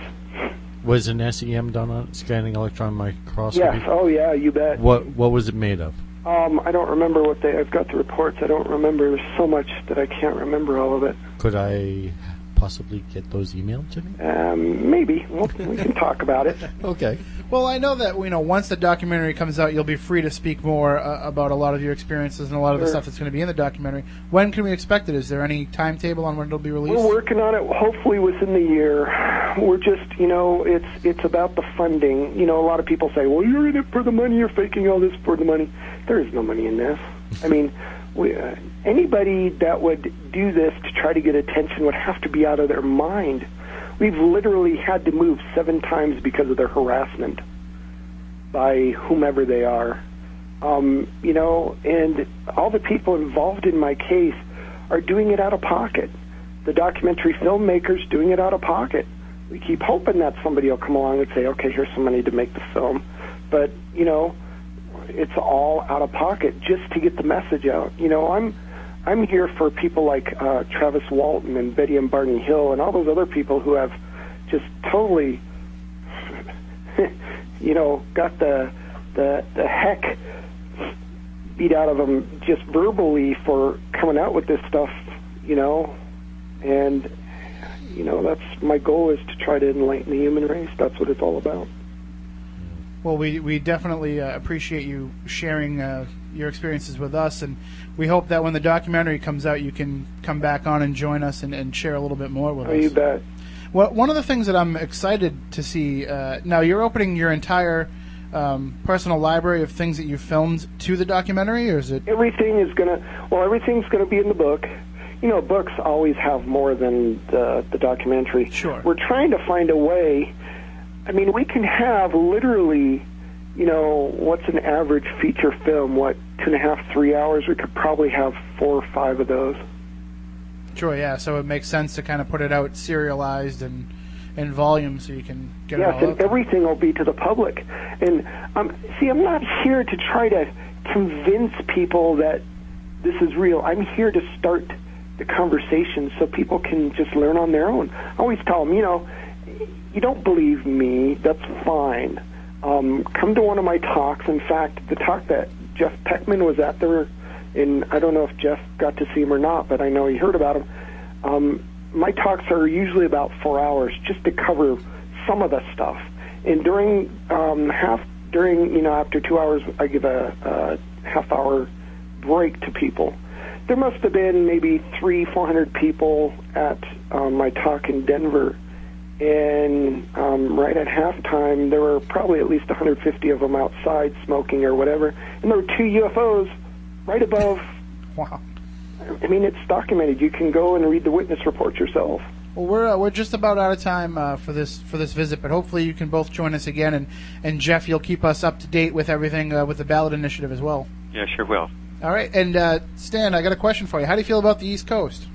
Was an SEM done on it, scanning electron microscopy? Yes. Oh, yeah. You bet. What what was it made of? Um, I don't remember what they. I've got the reports. I don't remember. There's so much that I can't remember all of it. Could I possibly get those emailed to me? Um, maybe we'll, we can talk about it. Okay. Well, I know that you know once the documentary comes out, you'll be free to speak more uh, about a lot of your experiences and a lot of the stuff that's going to be in the documentary. When can we expect it? Is there any timetable on when it'll be released? We're working on it. Hopefully within the year. We're just, you know, it's it's about the funding. You know, a lot of people say, "Well, you're in it for the money. You're faking all this for the money." There is no money in this. I mean, we, uh, anybody that would do this to try to get attention would have to be out of their mind. We've literally had to move seven times because of their harassment by whomever they are. Um, you know, and all the people involved in my case are doing it out of pocket. The documentary filmmakers doing it out of pocket. We keep hoping that somebody will come along and say, "Okay, here's some money to make the film," but you know, it's all out of pocket just to get the message out. You know, I'm I'm here for people like uh, Travis Walton and Betty and Barney Hill and all those other people who have just totally, you know, got the the the heck beat out of them just verbally for coming out with this stuff. You know, and you know that's my goal is to try to enlighten the human race. That's what it's all about. Well, we we definitely uh, appreciate you sharing uh, your experiences with us, and we hope that when the documentary comes out, you can come back on and join us and, and share a little bit more with Oh, us. you bet. Well, one of the things that I'm excited to see uh, now, you're opening your entire um, personal library of things that you filmed to the documentary, or is it? everything is gonna well everything's gonna be in the book you know books always have more than the, the documentary Sure. we're trying to find a way i mean we can have literally you know what's an average feature film? What two and a half three hours? We could probably have four or five of those. Sure, yeah. So it makes sense to kind of put it out serialized and in volume, so you can get it yes and out. everything will be to the public. And um, see i'm not here to try to convince people that this is real. I'm here to start the conversation so people can just learn on their own. I always tell them you know you don't believe me that's fine um, come to one of my talks in fact the talk that jeff peckman was at there and i don't know if jeff got to see him or not but i know he heard about him um, my talks are usually about four hours just to cover some of the stuff. And during um, half, during you know, after two hours, I give a, a half hour break to people. There must have been maybe three, four hundred people at um, my talk in Denver, and um, right at halftime, there were probably at least 150 of them outside smoking or whatever, and there were two UFOs right above Wow. I mean, it's documented. You can go and read the witness report yourself. Well, we're uh, we're just about out of time uh, for this for this visit, but hopefully you can both join us again, and and Jeff, you'll keep us up to date with everything uh, with the ballot initiative as well. Yeah, sure will. All right, and uh, Stan, I got a question for you. How do you feel about the East Coast?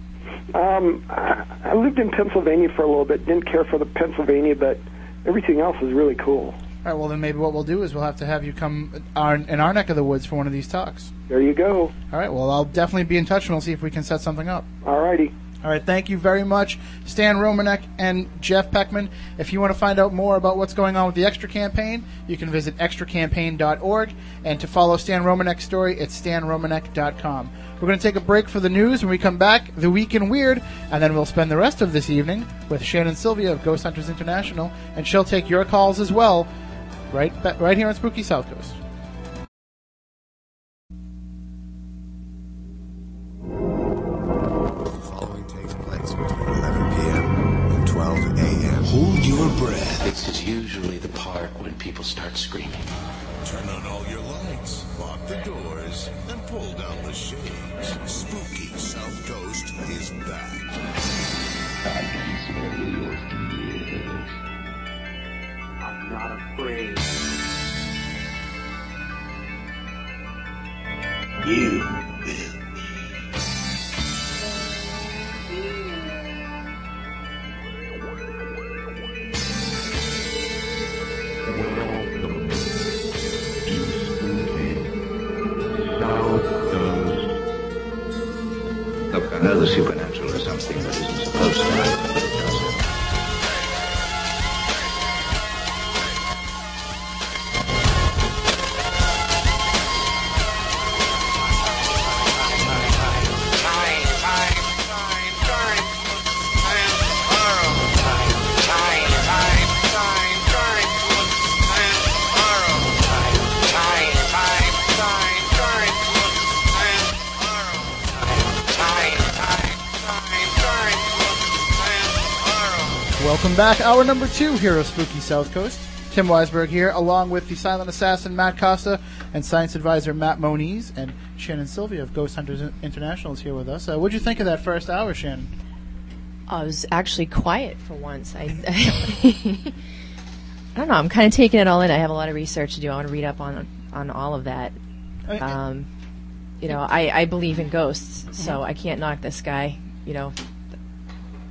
Um, I lived in Pennsylvania for a little bit. Didn't care for the Pennsylvania, but everything else is really cool. All right, well then maybe what we'll do is we'll have to have you come our, in our neck of the woods for one of these talks. There you go. All right, well I'll definitely be in touch and we'll see if we can set something up. All righty. All right, thank you very much, Stan Romanek and Jeff Peckman. If you want to find out more about what's going on with the Extra Campaign, you can visit extracampaign.org. And to follow Stan Romanek's story, it's stanromanek.com. We're going to take a break for the news. When we come back, the week in weird, and then we'll spend the rest of this evening with Shannon Sylvia of Ghost Hunters International, and she'll take your calls as well, right, right here on Spooky South Coast. The following takes place between 11 p.m. and 12 a.m. Hold your breath. This is usually the part when people start screaming. Turn on all your lights, lock the doors, and pull down the shades. Spooky South Coast is back. I'm not afraid. You will. Look, I know the supernatural is back. Hour number two here of Spooky South Coast. Tim Weisberg here, along with the silent assassin Matt Costa and science advisor Matt Moniz, and Shannon Sylvia of Ghost Hunters International is here with us. Uh, what'd you think of that first hour, Shannon? I was actually quiet for once. I, I don't know. I'm kind of taking it all in. I have a lot of research to do. I want to read up on on all of that. Um, you know, I, I believe in ghosts, so I can't knock this guy. You know,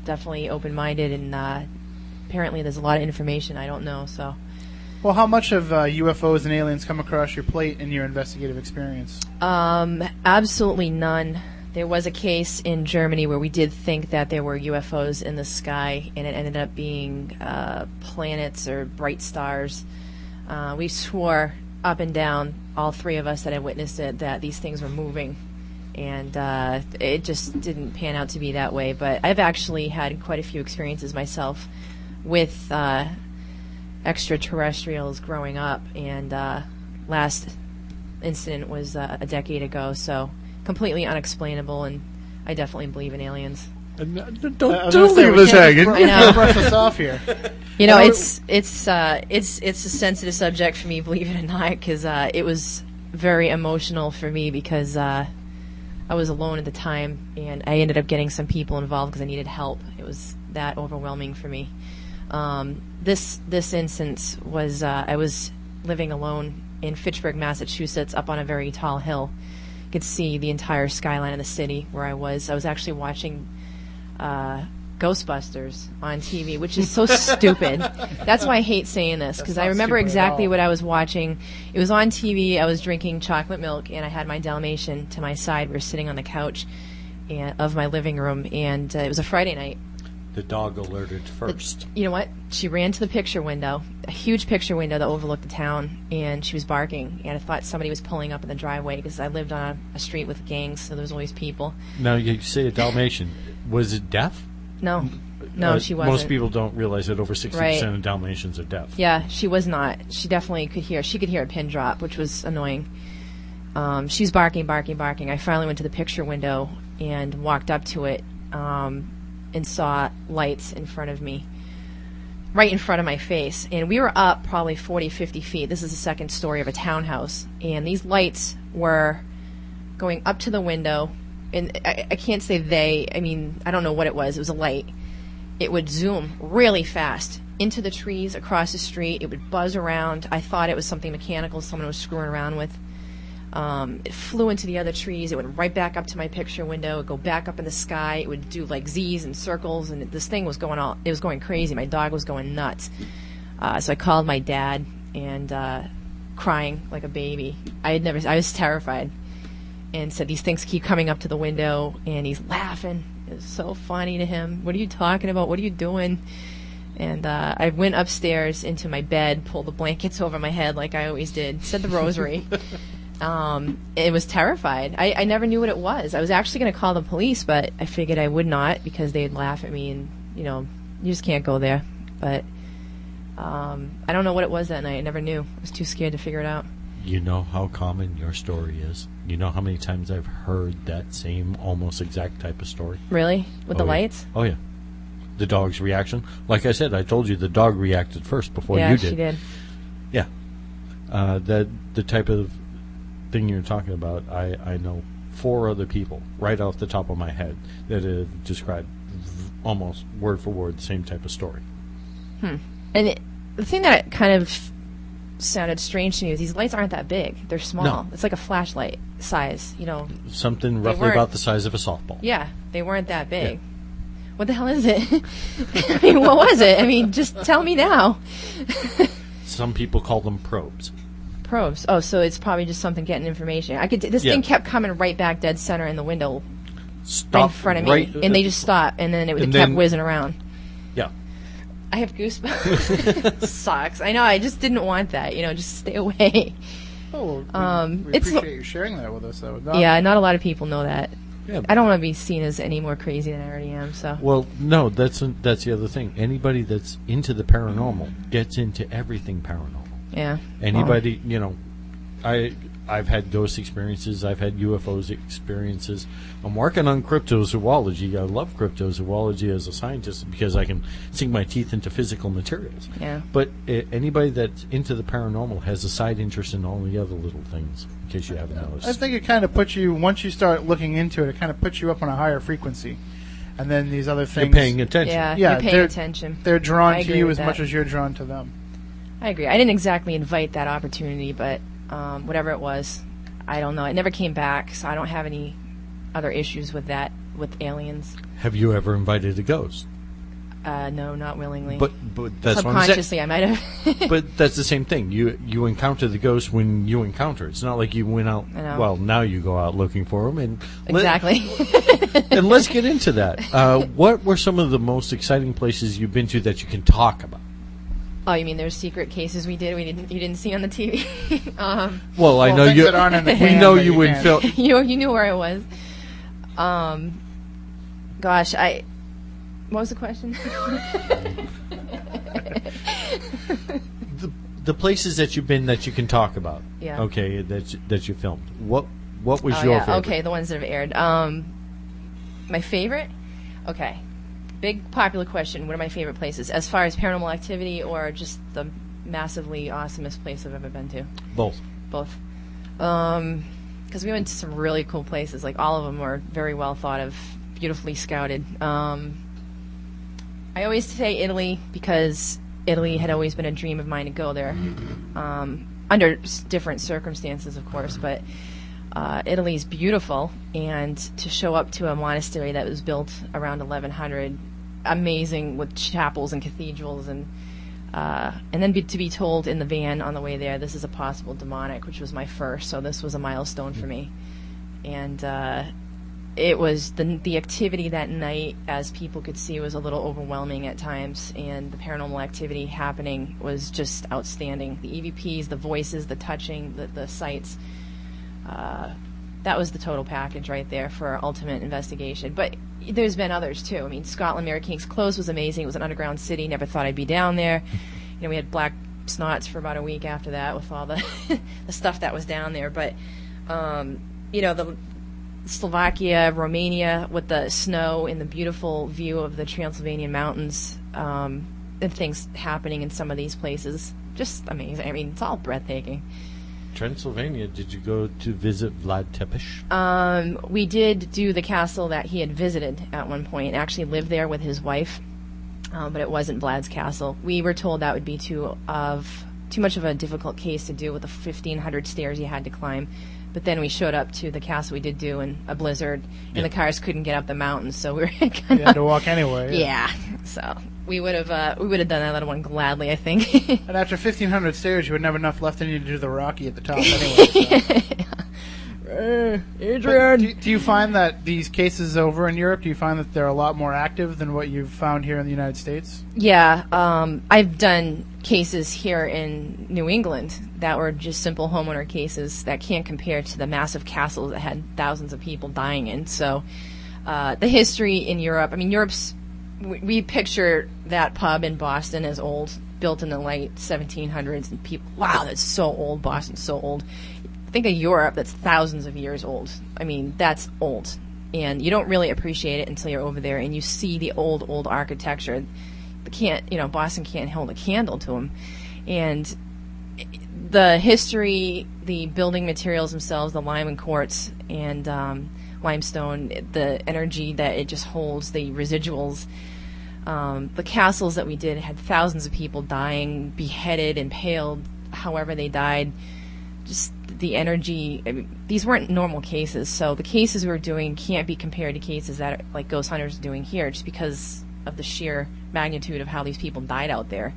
definitely open minded, and uh, apparently there's a lot of information I don't know. So Well, how much of uh, UFOs and aliens come across your plate in your investigative experience? Um, absolutely none. There was a case in Germany where we did think that there were UFOs in the sky, and it ended up being uh, planets or bright stars. Uh, we swore up and down, all three of us that had witnessed it, that these things were moving. And uh, it just didn't pan out to be that way. But I've actually had quite a few experiences myself with uh, extraterrestrials growing up, and uh, last incident was uh, a decade ago, so completely unexplainable, and I definitely believe in aliens. Don't, Uh, I was don't leave us hanging. I know. brush us off here. You know, it's it's uh, it's it's a sensitive subject for me, believe it or not, because uh, it was very emotional for me because uh, I was alone at the time, and I ended up getting some people involved because I needed help. It was that overwhelming for me. Um, this this instance was uh, I was living alone in Fitchburg, Massachusetts, up on a very tall hill. You could see the entire skyline of the city where I was. I was actually watching uh, Ghostbusters on TV, which is so stupid. That's why I hate saying this because I remember exactly what I was watching. It was on TV. I was drinking chocolate milk, and I had my Dalmatian to my side. We were sitting on the couch and, of my living room, and uh, it was a Friday night. The dog alerted first. You know what? She ran to the picture window, a huge picture window that overlooked the town, and she was barking. And I thought somebody was pulling up in the driveway because I lived on a, a street with gangs, so there was always people. Now you say a Dalmatian. Was it deaf? No, no, Uh, she wasn't. Most people don't realize that over sixty Right. percent of Dalmatians are deaf. Yeah, she was not. She definitely could hear. She could hear a pin drop, which was annoying. Um, she was barking, barking, barking. I finally went to the picture window and walked up to it um, and saw lights in front of me, right in front of my face. And we were up probably 40, 50 feet. This is the second story of a townhouse. And these lights were going up to the window and I, I can't say they. I mean, I don't know what it was. It was a light. It would zoom really fast into the trees across the street. It would buzz around. I thought it was something mechanical someone was screwing around with. Um, it flew into the other trees. It went right back up to my picture window. It would go back up in the sky. It would do like Z's and circles, and this thing was going all. It was going crazy. My dog was going nuts. Uh, so I called my dad and uh, crying like a baby. I had never. I was terrified, and said these things keep coming up to the window, and he's laughing. It was so funny to him. What are you talking about? What are you doing? And uh, I went upstairs into my bed, pulled the blankets over my head like I always did, said the rosary. um, it was terrified. I, I never knew what it was. I was actually going to call the police, but I figured I would not because they'd laugh at me, and you know, you just can't go there. But um, I don't know what it was that night. I never knew. I was too scared to figure it out. You know how common your story is. You know how many times I've heard that same almost exact type of story. Really, with Oh, the yeah. lights? Oh yeah. The dog's reaction. Like I said, I told you the dog reacted first before yeah, you did. Yeah, she did. Yeah. Uh, that the type of thing you're talking about, I, I know four other people right off the top of my head that have described v- almost word for word the same type of story. Hmm. And it, the thing that kind of sounded strange to me is these lights aren't that big. They're small. No. It's like a flashlight size, you know. Something roughly about the size of a softball. Yeah, they weren't that big. What the hell is it? I mean, what was it? I mean, just tell me now. Some people call them probes. Probes. Oh, so it's probably just something getting information. I could. This Yeah. thing kept coming right back dead center in the window, right Stop in front of me, right- and they just stopped, and then it, it And kept then- whizzing around. Yeah. I have goosebumps. Sucks. I know. I just didn't want that. You know, just stay away. Oh, we, Um, we it's- appreciate you sharing that with us. Though. Not- yeah, not a lot of people know that. Yeah. I don't want to be seen as any more crazy than I already am. So Well, no, that's that's the other thing. Anybody that's into the paranormal gets into everything paranormal. Yeah. Anybody, you know, I I've had ghost experiences. I've had UFOs experiences. I'm working on cryptozoology. I love cryptozoology as a scientist because I can sink my teeth into physical materials. Yeah. But uh, anybody that's into the paranormal has a side interest in all the other little things. In case you haven't noticed. I think it kind of puts you once you start looking into it. It kind of puts you up on a higher frequency, and then these other things. You're paying attention. Yeah, Yeah, you're paying they're- attention. They're drawn I to you as that. much as you're drawn to them. I agree. I didn't exactly invite that opportunity, but um, whatever it was, I don't know. It never came back, so I don't have any other issues with that with aliens. Have you ever invited a ghost? Uh, no, not willingly. But but that's what I'm saying. subconsciously, I might have. but that's the same thing. You you encounter the ghost when you encounter. it. It's not like you went out. Well, now you go out looking for them, and let- exactly. and let's get into that. Uh, what were some of the most exciting places you've been to that you can talk about? Oh, you mean there's secret cases we did we didn't you didn't see on the TV? um, Well, I Well, know you. that aren't in the we know you you would can. film. you you knew where I was. Um, gosh, I. What was the question? the, the places that you've been that you can talk about. Yeah. Okay, that you- that you filmed. What what was oh, your yeah. favorite? Okay, the ones that have aired. Um, my favorite. Okay, big popular question. What are my favorite places as far as paranormal activity or just the massively awesomest place I've ever been to? Both. Both. Um, because we went to some really cool places. Like all of them were very well thought of, beautifully scouted. Um, I always say Italy because Italy had always been a dream of mine to go there. Um, under s- different circumstances, of course, but uh, Italy is beautiful, and to show up to a monastery that was built around 1100, amazing with chapels and cathedrals, and uh, and then be, to be told in the van on the way there, this is a possible demonic, which was my first, so this was a milestone for me, and uh, it was the the activity that night, as people could see, was a little overwhelming at times, and the paranormal activity happening was just outstanding. The EVPs, the voices, the touching, the the sights. That was the total package right there for ultimate investigation. But there's been others too. I mean, Scotland, Mary King's Close was amazing. It was an underground city. Never thought I'd be down there. You know, we had black snots for about a week after that with all the the stuff that was down there. But um, you know, the Slovakia, Romania, with the snow and the beautiful view of the Transylvanian mountains, um, and things happening in some of these places, just amazing. I mean, it's all breathtaking. Transylvania, did you go to visit Vlad Tepes? Um, we did do the castle that he had visited at one point. Actually, lived there with his wife, um, but it wasn't Vlad's castle. We were told that would be too of too much of a difficult case to do with the 1,500 stairs you had to climb. But then we showed up to the castle we did do in a blizzard, and the cars couldn't get up the mountain, so we were kind You had to walk anyway. yeah. So we would have uh, we would have done that other one gladly, I think. And after 1,500 stairs, you would have enough left in you to do the Rocky at the top anyway. so. But do, do you find that these cases over in Europe, do you find that they're a lot more active than what you've found here in the United States? Yeah, um, I've done cases here in New England that were just simple homeowner cases that can't compare to the massive castles that had thousands of people dying in. So, uh, the history in Europe, I mean, Europe's, we, we picture that pub in Boston as old, built in the late 1700s, and people, wow, that's so old, Boston's so old. Think of Europe that's thousands of years old. I mean, that's old. And you don't really appreciate it until you're over there and you see the old, old architecture can't you know Boston can't hold a candle to them, and the history, the building materials themselves, the lime and quartz and um, limestone, the energy that it just holds, the residuals. Um, the castles that we did had thousands of people dying, beheaded, impaled, however they died. Just the energy. I mean, these weren't normal cases, so the cases we were doing can't be compared to cases that like Ghost Hunters are doing here, just because of the sheer magnitude of how these people died out there.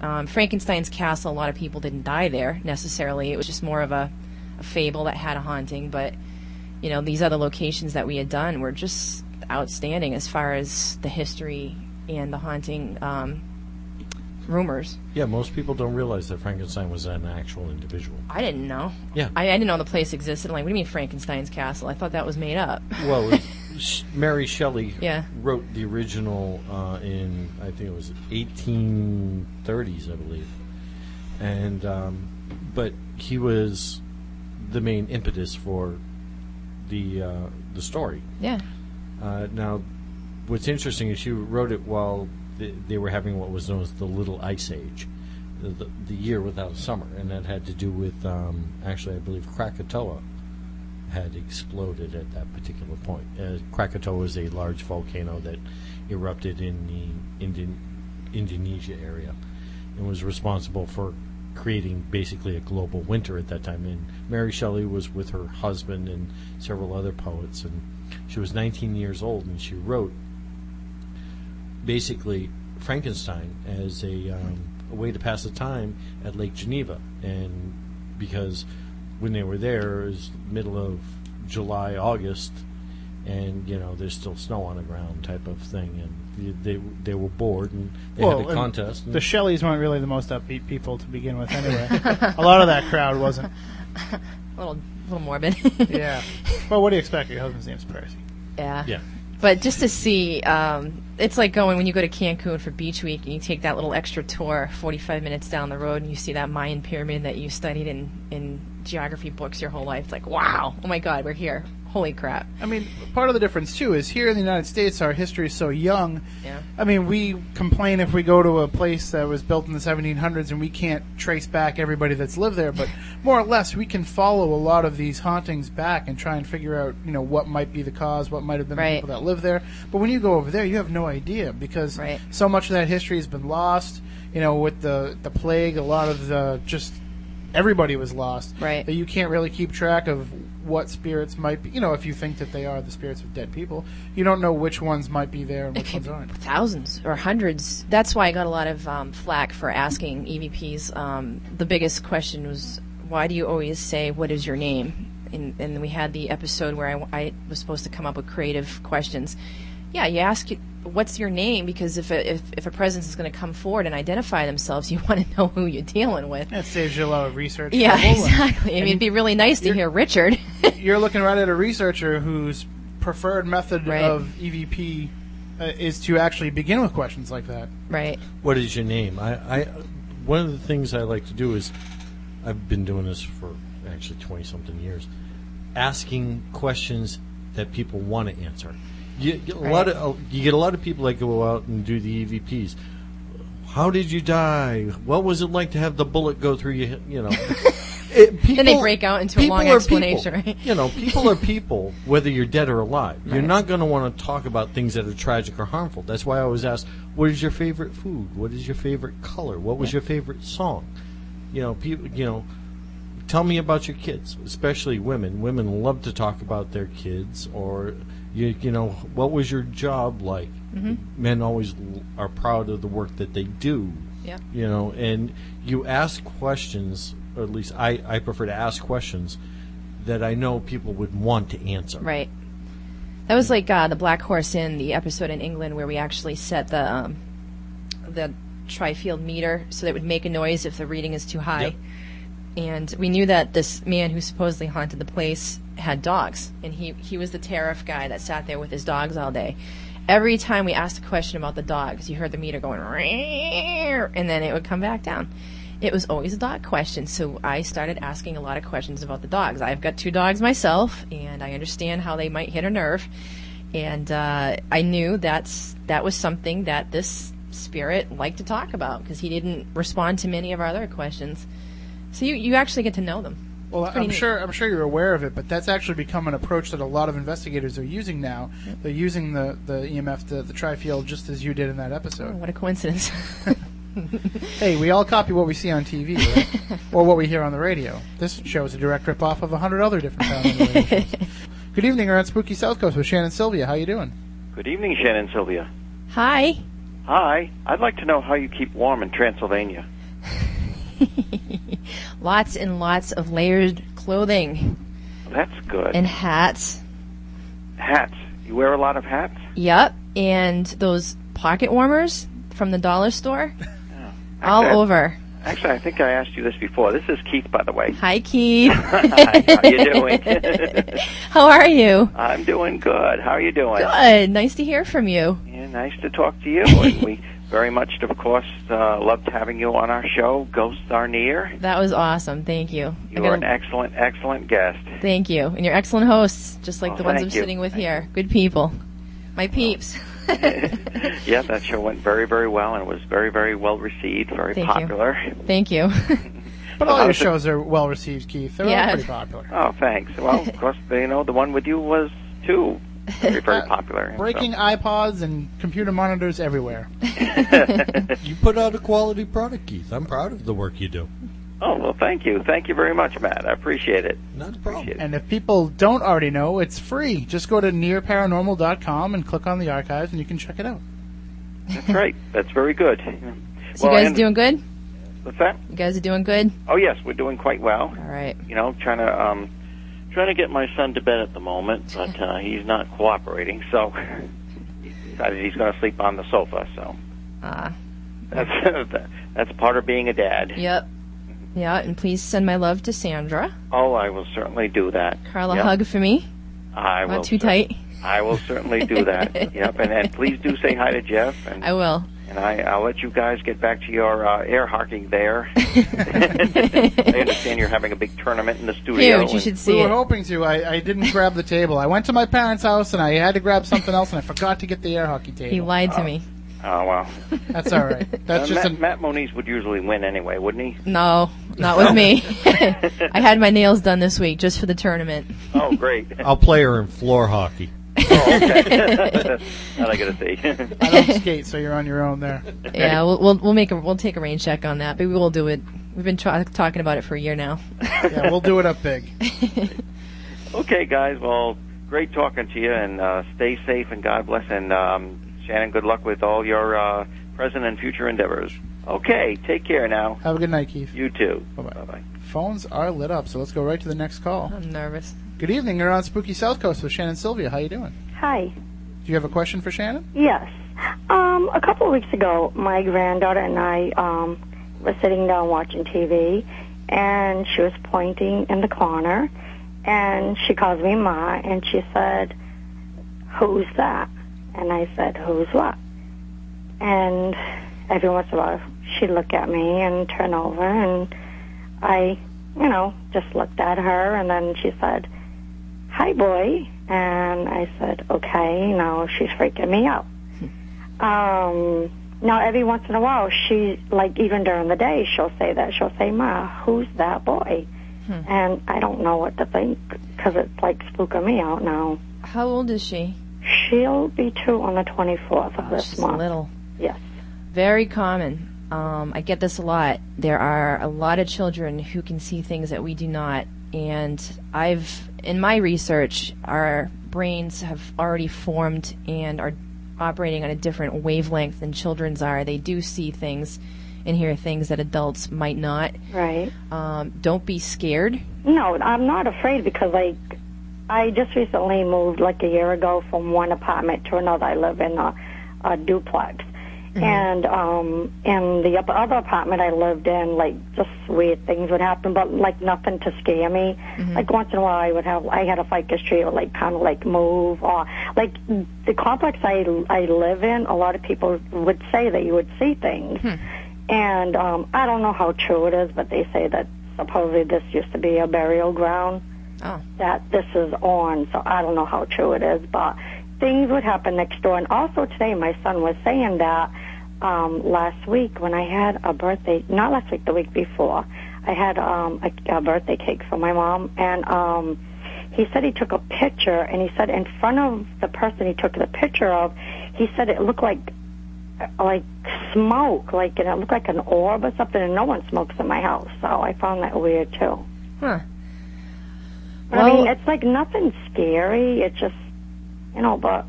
Um, Frankenstein's castle, a lot of people didn't die there necessarily. It was just more of a, a fable that had a haunting. But you know, these other locations that we had done were just outstanding as far as the history and the haunting um, rumors. Yeah, most people don't realize that Frankenstein was an actual individual. I didn't know. Yeah. I, I didn't know the place existed. I'm like, what do you mean Frankenstein's castle? I thought that was made up. Well, it- Mary Shelley Yeah. wrote the original uh, in I think it was 1830s, I believe, and um, but he was the main impetus for the uh, the story. yeah. Uh, now, what's interesting is she wrote it while they, were having what was known as the Little Ice Age, the, the, the year without a summer, and that had to do with um, actually, I believe, Krakatoa had exploded at that particular point. Uh, Krakatoa is a large volcano that erupted in the Indian, Indonesia area and was responsible for creating basically a global winter at that time. And Mary Shelley was with her husband and several other poets, and she was 19 years old, and she wrote basically Frankenstein as a, um, a way to pass the time at Lake Geneva, and because when they were there, it was middle of July, August, and you know there's still snow on the ground, type of thing, and they they were bored and they had a and contest. and- The Shelleys weren't really the most upbeat people to begin with, anyway. a lot of that crowd wasn't. A little, a little morbid. Yeah. Well, what do you expect? Your husband's name's Percy. Yeah. yeah. But just to see, um, it's like going when you go to Cancun for Beach Week and you take that little extra tour 45 minutes down the road and you see that Mayan pyramid that you studied in, in geography books your whole life. It's like, wow, oh my God, we're here. Holy crap. I mean, part of the difference too is here in the United States, our history is so young. Yeah. I mean, we complain if we go to a place that was built in the 1700s and we can't trace back everybody that's lived there, but more or less, we can follow a lot of these hauntings back and try and figure out, you know, what might be the cause, what might have been Right. the people that live there. But when you go over there, you have no idea because Right. so much of that history has been lost. You know, with the the plague, a lot of the just everybody was lost. Right. That you can't really keep track of what spirits might be. You know, if you think that they are the spirits of dead people, you don't know which ones might be there and which ones aren't. thousands or hundreds. That's why I got a lot of um, flack for asking EVPs. Um, the biggest question was, why do you always say, what is your name? And, and we had the episode where I, I was supposed to come up with creative questions. Yeah, you ask, it, what's your name? Because if a, if, if a presence is going to come forward and identify themselves, you want to know who you're dealing with. That saves you a lot of research. Yeah, exactly. I mean, it'd be really nice to hear Richard. You're looking right at a researcher whose preferred method Right. of EVP uh, is to actually begin with questions like that. right. What is your name? I, I one of the things I like to do is I've been doing this for actually twenty something years, asking questions that people want to answer. You get a lot of you get a lot of people that go out and do the EVPs. How did you die? What was it like to have the bullet go through you? You know, it, people, Then they break out into a long explanation, people. right? You know, people are people, whether you're dead or alive. You're not going to want to talk about things that are tragic or harmful. That's why I always ask, what is your favorite food? What is your favorite color? What was your favorite song? You know, people. You know, tell me about your kids, especially women. Women love to talk about their kids, or you, you know, what was your job like? Men always are proud of the work that they do. Yeah. You know, and you ask questions, or at least I, I prefer to ask questions that I know people would want to answer. Right. That was like uh, the Black Horse in the episode in England where we actually set the um, the trifield meter so that it would make a noise if the reading is too high. Yep. And we knew that this man who supposedly haunted the place had dogs, and he he was the tariff guy that sat there with his dogs all day. Every time we asked a question about the dogs, you heard the meter going, and then it would come back down. It was always a dog question, so I started asking a lot of questions about the dogs. I've got two dogs myself, and I understand how they might hit a nerve. And uh, I knew that's that was something that this spirit liked to talk about because he didn't respond to many of our other questions. So you, you actually get to know them. Well, I'm neat. sure I'm sure you're aware of it, but that's actually become an approach that a lot of investigators are using now. They're using the the EMF, the, the trifield, just as you did in that Oh, episode. what a coincidence. Hey, we all copy what we see on TV, right? or what we hear on the radio. This show is a direct ripoff of a hundred other different sound on the radio shows. Good evening, we're on Spooky South Coast with Shannon Sylvia. How are you doing? Good evening, Shannon Sylvia. Hi. Hi. I'd like to know how you keep warm in Transylvania. lots and lots of layered clothing That's good. and hats. hats. You wear a lot of hats? Yep. And those pocket warmers from the dollar store. All Actually, I- over. Actually, I think I asked you this before. This is Keith, by the way. Hi, Keith. Hi, how you doing? How are you? I'm doing good. How are you doing? Good. Nice to hear from you. Yeah, nice to talk to you. we very much, of course, uh, loved having you on our show. Ghosts are near. That was awesome. Thank you. You gotta- are an excellent, excellent guest. Thank you. And you're excellent hosts, just like Oh, the ones I'm you. sitting with here. Good people. My peeps. yeah, that show went very, very well and it was very, very well received, very Thank you. popular. Thank you. But all How your shows are well received, Keith. They're Yeah. all pretty popular. Oh, thanks. Well, of course, you know, the one with you was too very, very popular. and so- Breaking iPods and computer monitors everywhere. You put out a quality product, Keith. I'm proud of the work you do. Oh, well, thank you. Thank you very much, Matt. I appreciate it. Not a problem. And if people don't already know, it's free. Just go to nearparanormal.com and click on the archives, and you can check it out. That's right. That's very good. So well, you guys doing good? What's that? You guys are doing good? Oh, yes, we're doing quite well. All right. You know, trying to um, trying to get my son to bed at the moment, but uh, he's not cooperating. So he decided he's going to sleep on the sofa. So Uh, that's that's part of being a dad. yep. Yeah, and please send my love to Sandra. Oh, I will certainly do that. Carla, Yep. hug for me. I will Not too cer- tight. I will certainly do that. yep, and, and please do say hi to Jeff, and I will. And I, I'll let you guys get back to your uh, air hockey there. I understand you're having a big tournament in the studio. Huge. You and- should We see were it. hoping to. I, I didn't grab the table. I went to my parents' house and I had to grab something else, and I forgot to get the air hockey table. He lied to me. Oh well. That's all right. That's Uh, just Matt, a, Matt Moniz would usually win anyway, wouldn't he? No, not with me. I had my nails done this week just for the tournament. Oh, great. I'll play her in floor hockey. Oh, okay. that I gotta see. I don't skate, so you're on your own there. Yeah, we'll, we'll we'll make a we'll take a rain check on that, but we will do it. We've been tra- talking about it for a year now. Yeah, we'll do it up big. okay, guys. Well, great talking to you, and uh, stay safe, and God bless. And um, Shannon, good luck with all your uh, present and future endeavors. Okay, take care now. Have a good night, Keith. You too. Bye-bye. Bye. Phones are lit up, so let's go right to the next call. I'm nervous. Good evening. You're on Spooky South Coast with Shannon Sylvia. How you doing? Hi. Do you have a question for Shannon? Yes. Um, a couple of weeks ago, my granddaughter and I um, were sitting down watching TV, and she was pointing in the corner, and she calls me Ma, and she said, "Who's that?" And I said, "Who's what?" And every once in a while, she'd look at me and turn over, and I, you know, just looked at her, and then she said, "Hi, boy." And I said, okay, now she's freaking me out. um, now every once in a while, she, like even during the day, she'll say that. She'll say, Ma, who's that boy? and I don't know what to think because it's like spooking me out now. How old is she? She'll be two on the 24th of Oh, this she's month. little. Yes. Very common. Um, I get this a lot. There are a lot of children who can see things that we do not. And I've, in my research, our brains have already formed and are operating on a different wavelength than children's are. They do see things and hear things that adults might not. Right. Um, don't be scared. No, I'm not afraid because like I just recently moved like a year ago from one apartment to another. I live in a, a duplex. And um in the other apartment I lived in, like just weird things would happen, but like nothing to scare me. Like once in a while, I would have I had a ficus tree would like kind of like move, or like the complex I I live in. A lot of people would say that you would see things, and um I don't know how true it is, but they say that supposedly this used to be a burial ground Oh. that this is on, so I don't know how true it is, but things would happen next door. And also today, my son was saying that um, last week when I had a birthday, not last week, the week before, I had um, a, a birthday cake for my mom, and um, he said he took a picture, and he said in front of the person he took the picture of, he said it looked like like smoke, like and it looked like an orb or something, and no one smokes in my house, so I found that weird too. Huh. But I mean, it's like nothing scary. It's just, you know, but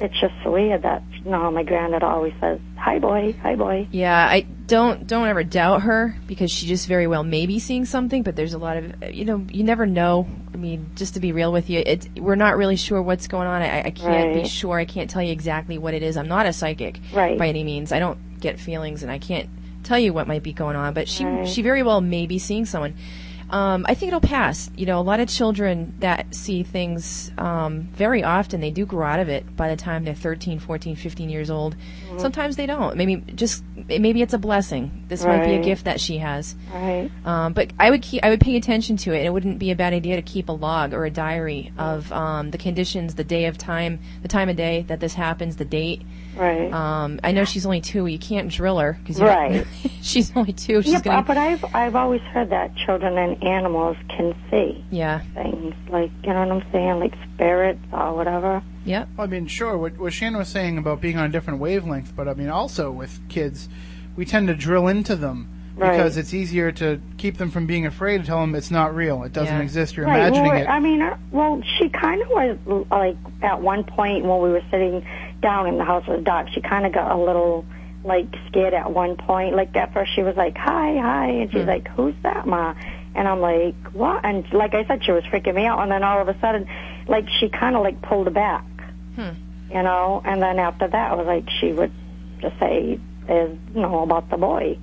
it's just weird that, know, my granddad always says, hi boy, hi boy. Yeah, I don't don't ever doubt her because she just very well may be seeing something, but there's a lot of you know you never know. I mean, just to be real with you, it we're not really sure what's going on. I, I can't be sure. I can't tell you exactly what it is. I'm not a psychic Right. by any means. I don't get feelings, and I can't tell you what might be going on. But she Right. she very well may be seeing someone. Um, I think it'll pass. You know, a lot of children that see things um, very often, they do grow out of it by the time they're 13, 14, 15 years old. Mm-hmm. Sometimes they don't. Maybe just maybe it's a blessing. This might be a gift that she has. Right. Um, but I would keep, I would pay attention to it. It wouldn't be a bad idea to keep a log or a diary of um, the conditions, the day of time, the time of day that this happens, the date. Right. Um, I know she's only two. You can't drill her because Right. she's only two. She's yeah, gonna. but, but I've I've always heard that children and animals can see yeah. things like you know what I'm saying, like spirits or whatever. Yep. I mean, sure, what, what Shannon was saying about being on a different wavelength, but I mean, also with kids, we tend to drill into them Right. because it's easier to keep them from being afraid to tell them it's not real, it doesn't Yeah. exist, you're right. imagining well, it. I mean, uh, well, she kind of was like at one point when we were sitting down in the house was dark. She kind of got a little like scared at one point. Like at first she was like, "Hi, hi," and she's Hmm. like, "Who's that, ma?" And I'm like, "What?" And like I said, she was freaking me out. And then all of a sudden, like she kind of like pulled back, Hmm. you know. And then after that, it was like she would just say, "Is you know about the boy."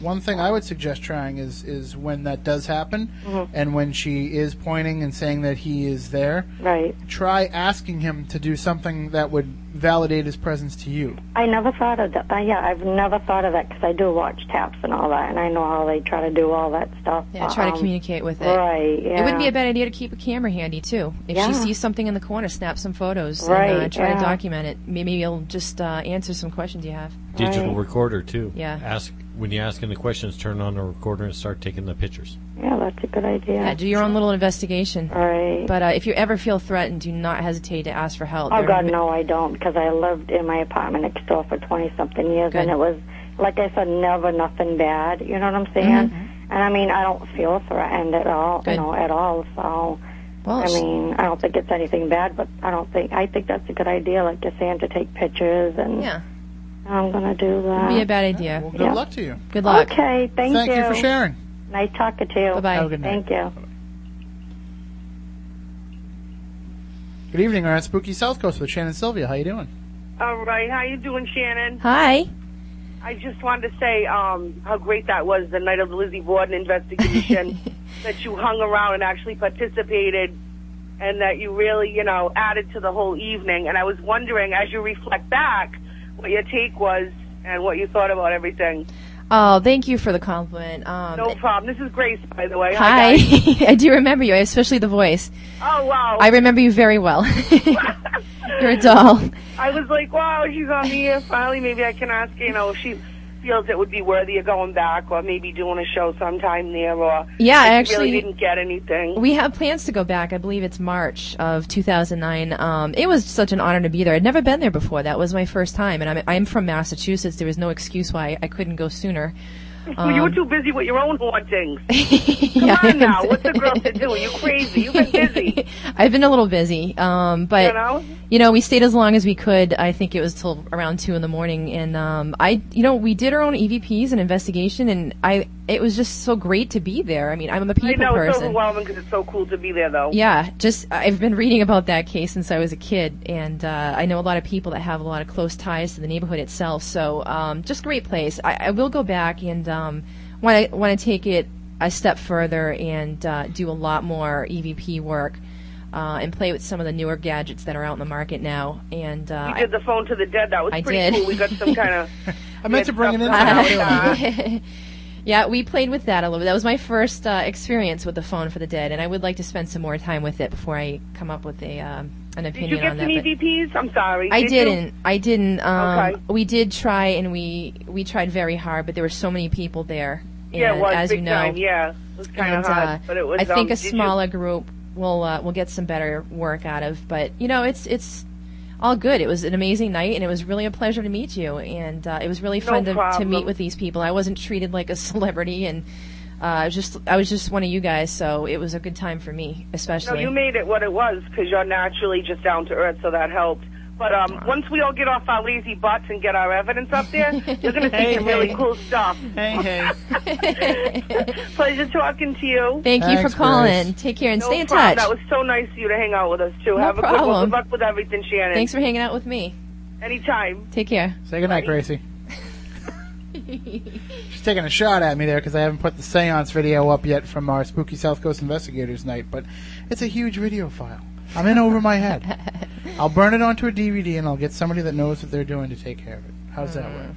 One thing I would suggest trying is is when that does happen, Mhm. and when she is pointing and saying that he is there, Right. try asking him to do something that would validate his presence to you. I never thought of that. Uh, yeah, I've never thought of that because I do watch taps and all that, and I know how they try to do all that stuff. Yeah. Try to Um, communicate with it. Right. Yeah. It wouldn't be a bad idea to keep a camera handy too. If Yeah. she sees something in the corner, snap some photos Right, and uh, try yeah. to document it. Maybe you'll just uh, answer some questions you have. Digital Right. recorder too. Yeah. Ask when you ask him the questions, turn on the recorder and start taking the pictures. Yeah, that's a good idea. Yeah, do your own little investigation. Right. But uh, if you ever feel threatened, do not hesitate to ask for help. oh There- God, no, I don't, because I lived in my apartment next door for twenty something years, Good. and it was like I said, never nothing bad. You know what I'm saying? Mm-hmm. And I mean, I don't feel threatened at all. Good. You know, at all. So. Well, I mean, I don't think it's anything bad, but I don't think I think that's a good idea, like you're saying, to take pictures, and yeah, I'm gonna do that. it'd be a bad idea. Well, good Yeah. luck to you. Good luck. Okay, thank, you. Thank you for sharing. Nice talking to you. Bye bye. Have a good night. Thank you. Good evening, we're at Spooky South Coast with Shannon Sylvia. How you doing? All right, how you doing, Shannon? Hi. I just wanted to say um, how great that was the night of the Lizzie Borden investigation. that you hung around and actually participated, and that you really, you know, added to the whole evening. And I was wondering, as you reflect back, what your take was and what you thought about everything. Oh, thank you for the compliment. Um, No problem. This is Grace, by the way. hi. guys. I do remember you, especially the voice. Oh wow. I remember you very well. You're a doll. I was like, wow, she's on the air finally. Maybe I can ask, you know, if she feels it would be worthy of going back, or maybe doing a show sometime there, or Yeah, I actually- really didn't get anything. We have plans to go back. I believe it's March of 2009. Um, it was such an honor to be there. I'd never been there before. That was my first time, and I'm I'm from Massachusetts. There was no excuse why I couldn't go sooner. Well, you were Um, too busy with your own hauntings. yeah, Come on now, what's the girl to do? You crazy? You've been busy. I've been a little busy, um, but You know? you know, we stayed as long as we could. I think it was till around two in the morning, and um, I, you know, we did our own EVPs and investigation, and I, it was just so great to be there. I mean, I'm a people I know it's person. overwhelming because it's so cool to be there, though. Yeah, just I've been reading about that case since I was a kid, and uh, I know a lot of people that have a lot of close ties to the neighborhood itself. So, um, just great place. I, I will go back and um, want to want to take it a step further and uh, do a lot more EVP work. Uh, and play with some of the newer gadgets that are out in the market now. And uh, We did the phone to the dead. That was I pretty did. cool. We got some kind of. I meant to bring it in. I- yeah, we played with that a little bit. That was my first uh, experience with the phone for the dead, and I would like to spend some more time with it before I come up with a um, an Did opinion you get on some that. but- EVPs? I'm sorry. I did didn't. I didn't. Um, Okay. We did try, and we we tried very hard, but there were so many people there. Yeah, it was as big you know, time. Yeah, it was kind and, of hard, uh, but it was. I think um, a did you- smaller group will uh, will get some better work out of. But you know, it's it's all good. It was an amazing night, and it was really a pleasure to meet you. And uh, it was really No fun to, to meet with these people. I wasn't treated like a celebrity, and uh, I was just I was just one of you guys. So it was a good time for me, especially. No, you made it what it was because you're naturally just down to earth, so that helped. But um, once we all get off our lazy butts and get our evidence up there, you're going to see Hey, some really cool stuff. Hey, hey. Pleasure talking to you. Thank you for calling. Grace. Take care and no stay in problem. touch. That was so nice of you to hang out with us too. No Have a good one. problem. Good luck with everything, Shannon. Thanks for hanging out with me. Anytime. Take care. Say goodnight, Gracie. She's taking a shot at me there because I haven't put the seance video up yet from our Spooky South Coast Investigators night, but it's a huge video file. I'm in over my head. I'll burn it onto a DVD and I'll get somebody that knows what they're doing to take care of it. How's that work?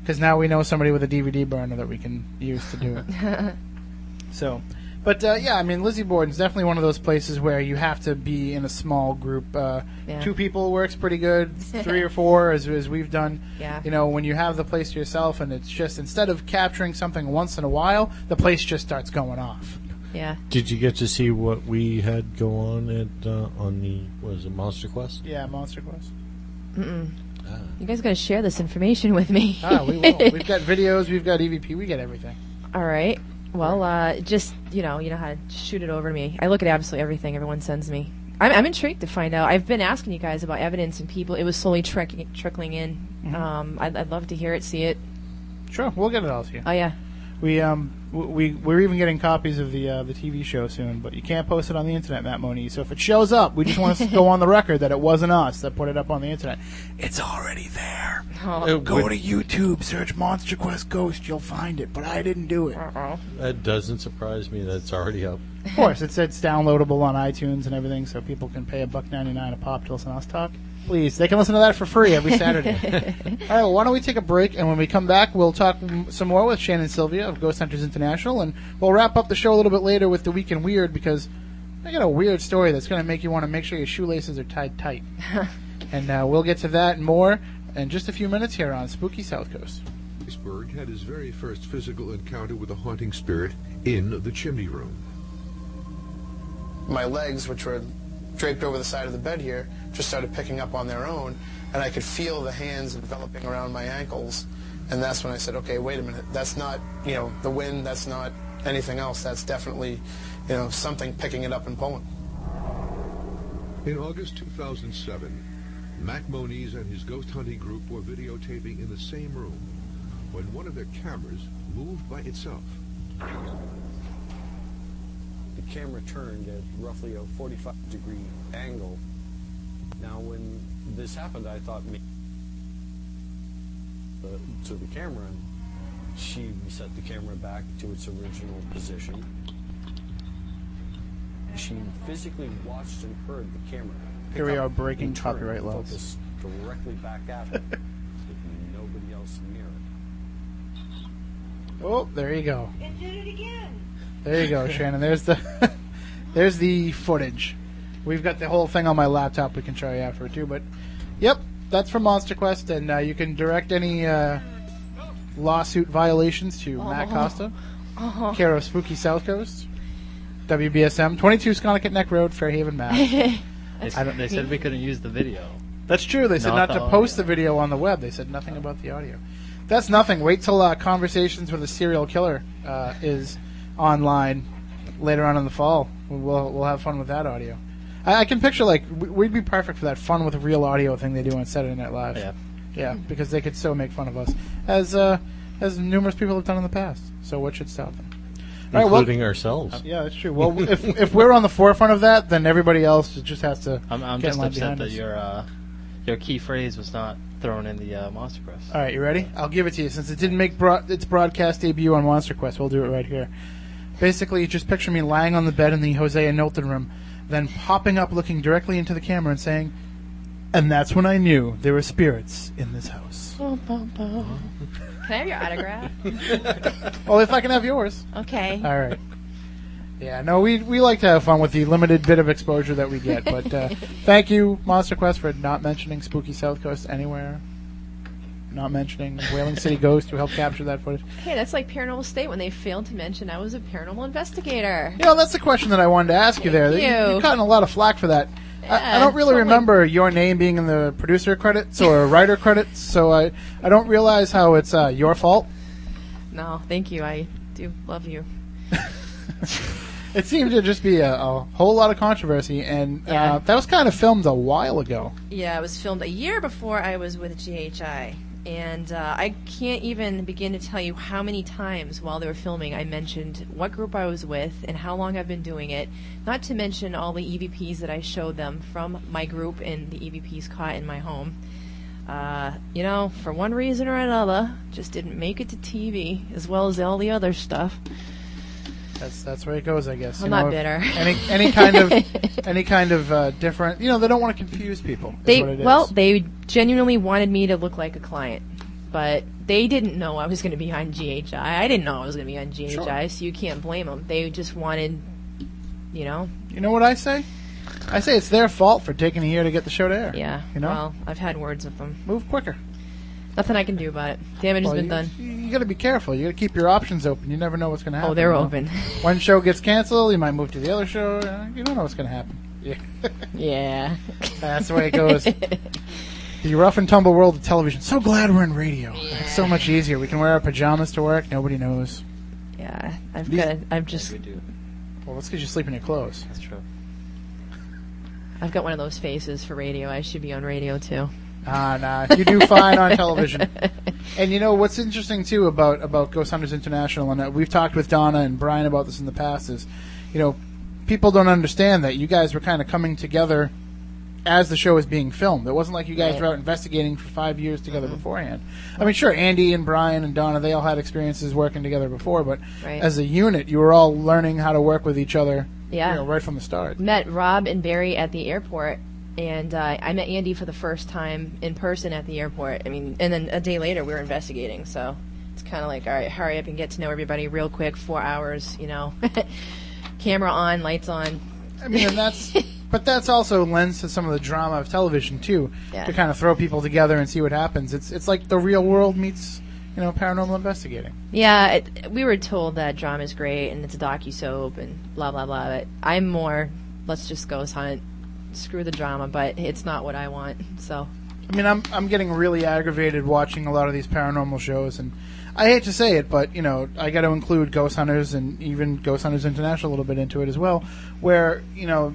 Because now we know somebody with a DVD burner that we can use to do it. So, but uh, yeah, I mean, Lizzie Borden's definitely one of those places where you have to be in a small group. Uh, Yeah. Two people works pretty good. Three or four, as, as we've done. Yeah. You know, when you have the place to yourself, and it's just instead of capturing something once in a while, the place just starts going off. Yeah. Did you get to see what we had go on at uh, on the was it Monster Quest? Yeah, Monster Quest. Mm-mm. You guys got to share this information with me. Ah, we will. we've got videos. We've got EVP. We get everything. All right. Well, uh, just you know, you know how to shoot it over to me. I look at absolutely everything everyone sends me. I'm, I'm intrigued to find out. I've been asking you guys about evidence and people. It was slowly trickling, trickling in. Mhm. Um, I'd, I'd love to hear it, see it. Sure, we'll get it all to you. Oh yeah. We um w- we we're even getting copies of the uh, the TV show soon, but you can't post it on the internet, Matt Moniz. So if it shows up, we just want to go on the record that it wasn't us that put it up on the internet. It's already there. Oh. Go to YouTube, search Monster Quest Ghost, you'll find it. But I didn't do it. Uh-oh. That doesn't surprise me. That's already up. Of course, it's it's downloadable on iTunes and everything, so people can pay a buck ninety nine a pop to listen to us talk. Please, they can listen to that for free every Saturday. All right, well, why don't we take a break, and when we come back, we'll talk m- some more with Shannon Sylvia of Ghost Hunters International, and we'll wrap up the show a little bit later with the Week in Weird because I got a weird story that's going to make you want to make sure your shoelaces are tied tight. and uh, we'll get to that and more in just a few minutes here on Spooky South Coast. Weisberg had his very first physical encounter with a haunting spirit in the chimney room. my legs, which were draped over the side of the bed here, just started picking up on their own, and I could feel the hands enveloping around my ankles. And that's when I said, okay, wait a minute, that's not, you know, the wind, that's not anything else, that's definitely, you know, something picking it up and pulling. In August 2007, Matt Moniz and his ghost hunting group were videotaping in the same room when one of their cameras moved by itself. The camera turned at roughly a 45 degree angle. Now, when this happened, I thought me uh, to the camera, and she set the camera back to its original position. She physically watched and heard the camera. Here we are breaking copyright and laws. Focus directly back at her, with nobody else near it. Oh, there you go. And did it again. There you go, Shannon. There's the there's the footage. We've got the whole thing on my laptop. We can show you after too. But yep, that's from Monster Quest, and uh, you can direct any uh, lawsuit violations to Matt Oh. Costa, Oh. care of Spooky South Coast, WBSM, 22 Sconticut Neck Road, Fairhaven, Mass. They, I don't- they said we couldn't use the video. That's true. They said not, Not to the post the video on the web. They said nothing about the audio. That's nothing. Wait till uh, Conversations with a Serial Killer uh, is online later on in the fall. We'll we'll have fun with that audio. I, I can picture like w- we'd be perfect for that fun with real audio thing they do on Saturday Night Live. Yeah. yeah, because they could so make fun of us as uh, as numerous people have done in the past. So what should stop them? All right, well- Including ourselves. Uh, yeah, that's true. Well, if if we're on the forefront of that, then everybody else just has to. I'm, I'm get just line upset behind that us. your uh, your key phrase was not thrown in the uh, Monster Quest. All right, you ready? I'll give it to you since it didn't make broad- its broadcast debut on Monster Quest. We'll do it right here. Basically, just picture me lying on the bed in the Hosea Knowlton room, then popping up, looking directly into the camera, and saying, "And that's when I knew there were spirits in this house." Can I have your autograph? well, if I can have yours. Okay. All right. Yeah, no, we we like to have fun with the limited bit of exposure that we get. But uh, thank you, Monster Quest, for not mentioning Spooky South Coast anywhere. Not mentioning Whaling City Ghost, who helped capture that footage. Hey, that's like Paranormal State when they failed to mention I was a paranormal investigator. You know, that's the question that I wanted to ask you there. Thank You-. You've gotten a lot of flack for that. I, I don't really someone- remember your name being in the producer credits or writer credits, so I, I don't realize how it's uh, your fault. No, thank you. I do love you. It seemed to just be a, a whole lot of controversy, and Yeah. uh, that was kind of filmed a while ago. Yeah, it was filmed a year before I was with GHI. And uh, I can't even begin to tell you how many times while they were filming I mentioned what group I was with and how long I've been doing it. Not to mention all the EVPs that I showed them from my group and the EVPs caught in my home. Uh, you know, for one reason or another, just didn't make it to TV as well as all the other stuff. That's that's where it goes, I guess. I'm you not know, bitter. Any any kind of any kind of uh, different, you know, they don't want to confuse people. is They what it is. well, they genuinely wanted me to look like a client, but they didn't know I was going to be on GHI. I didn't know I was going to be on GHI, Sure. so you can't blame them. They just wanted, you know. You know what I say? I say it's their fault for taking a year to get the show to air. Yeah. You know? Well, I've had words with them. Move quicker. Nothing I can do about it. Damage Well, has been you, done. You, you got to be careful. You got to keep your options open. You never know what's going to happen. Oh, they're you know? open. One show gets canceled, you might move to the other show. uh, You don't know what's going to happen. Yeah. Yeah. That's the way it goes. the rough and tumble world of television. So glad we're in radio. It's so much easier. We can wear our pajamas to work. Nobody knows. Yeah, I've These- got. I've just. Well, that's because you sleep in your clothes. That's true. I've got one of those faces for radio. I should be on radio too. Ah, nah. You do fine on television. And you know what's interesting too about about Ghost Hunters International, and uh, we've talked with Donna and Brian about this in the past. Is you know people don't understand that you guys were kind of coming together as the show was being filmed. It wasn't like you guys Right. were out investigating for five years together beforehand. I mean, sure, Andy and Brian and Donna they all had experiences working together before, but Right. as a unit, you were all learning how to work with each other. Yeah. you know, right from the start. Met Rob and Barry at the airport, and uh, I met Andy for the first time in person at the airport. I mean, and then a day later we were investigating. So it's kind of like, all right, hurry up and get to know everybody real quick. Four hours, you know, camera on, lights on. I mean, and that's, but that's also lends to some of the drama of television too, Yeah. to kind of throw people together and see what happens. It's it's like the real world meets, you know, paranormal investigating. Yeah, it, we were told that drama is great and it's a docu soap and blah blah blah. But I'm more, let's just ghost hunt, screw the drama. But it's not what I want. So I mean, I'm I'm getting really aggravated watching a lot of these paranormal shows, and I hate to say it, but you know, I got to include Ghost Hunters and even Ghost Hunters International a little bit into it as well, where you know.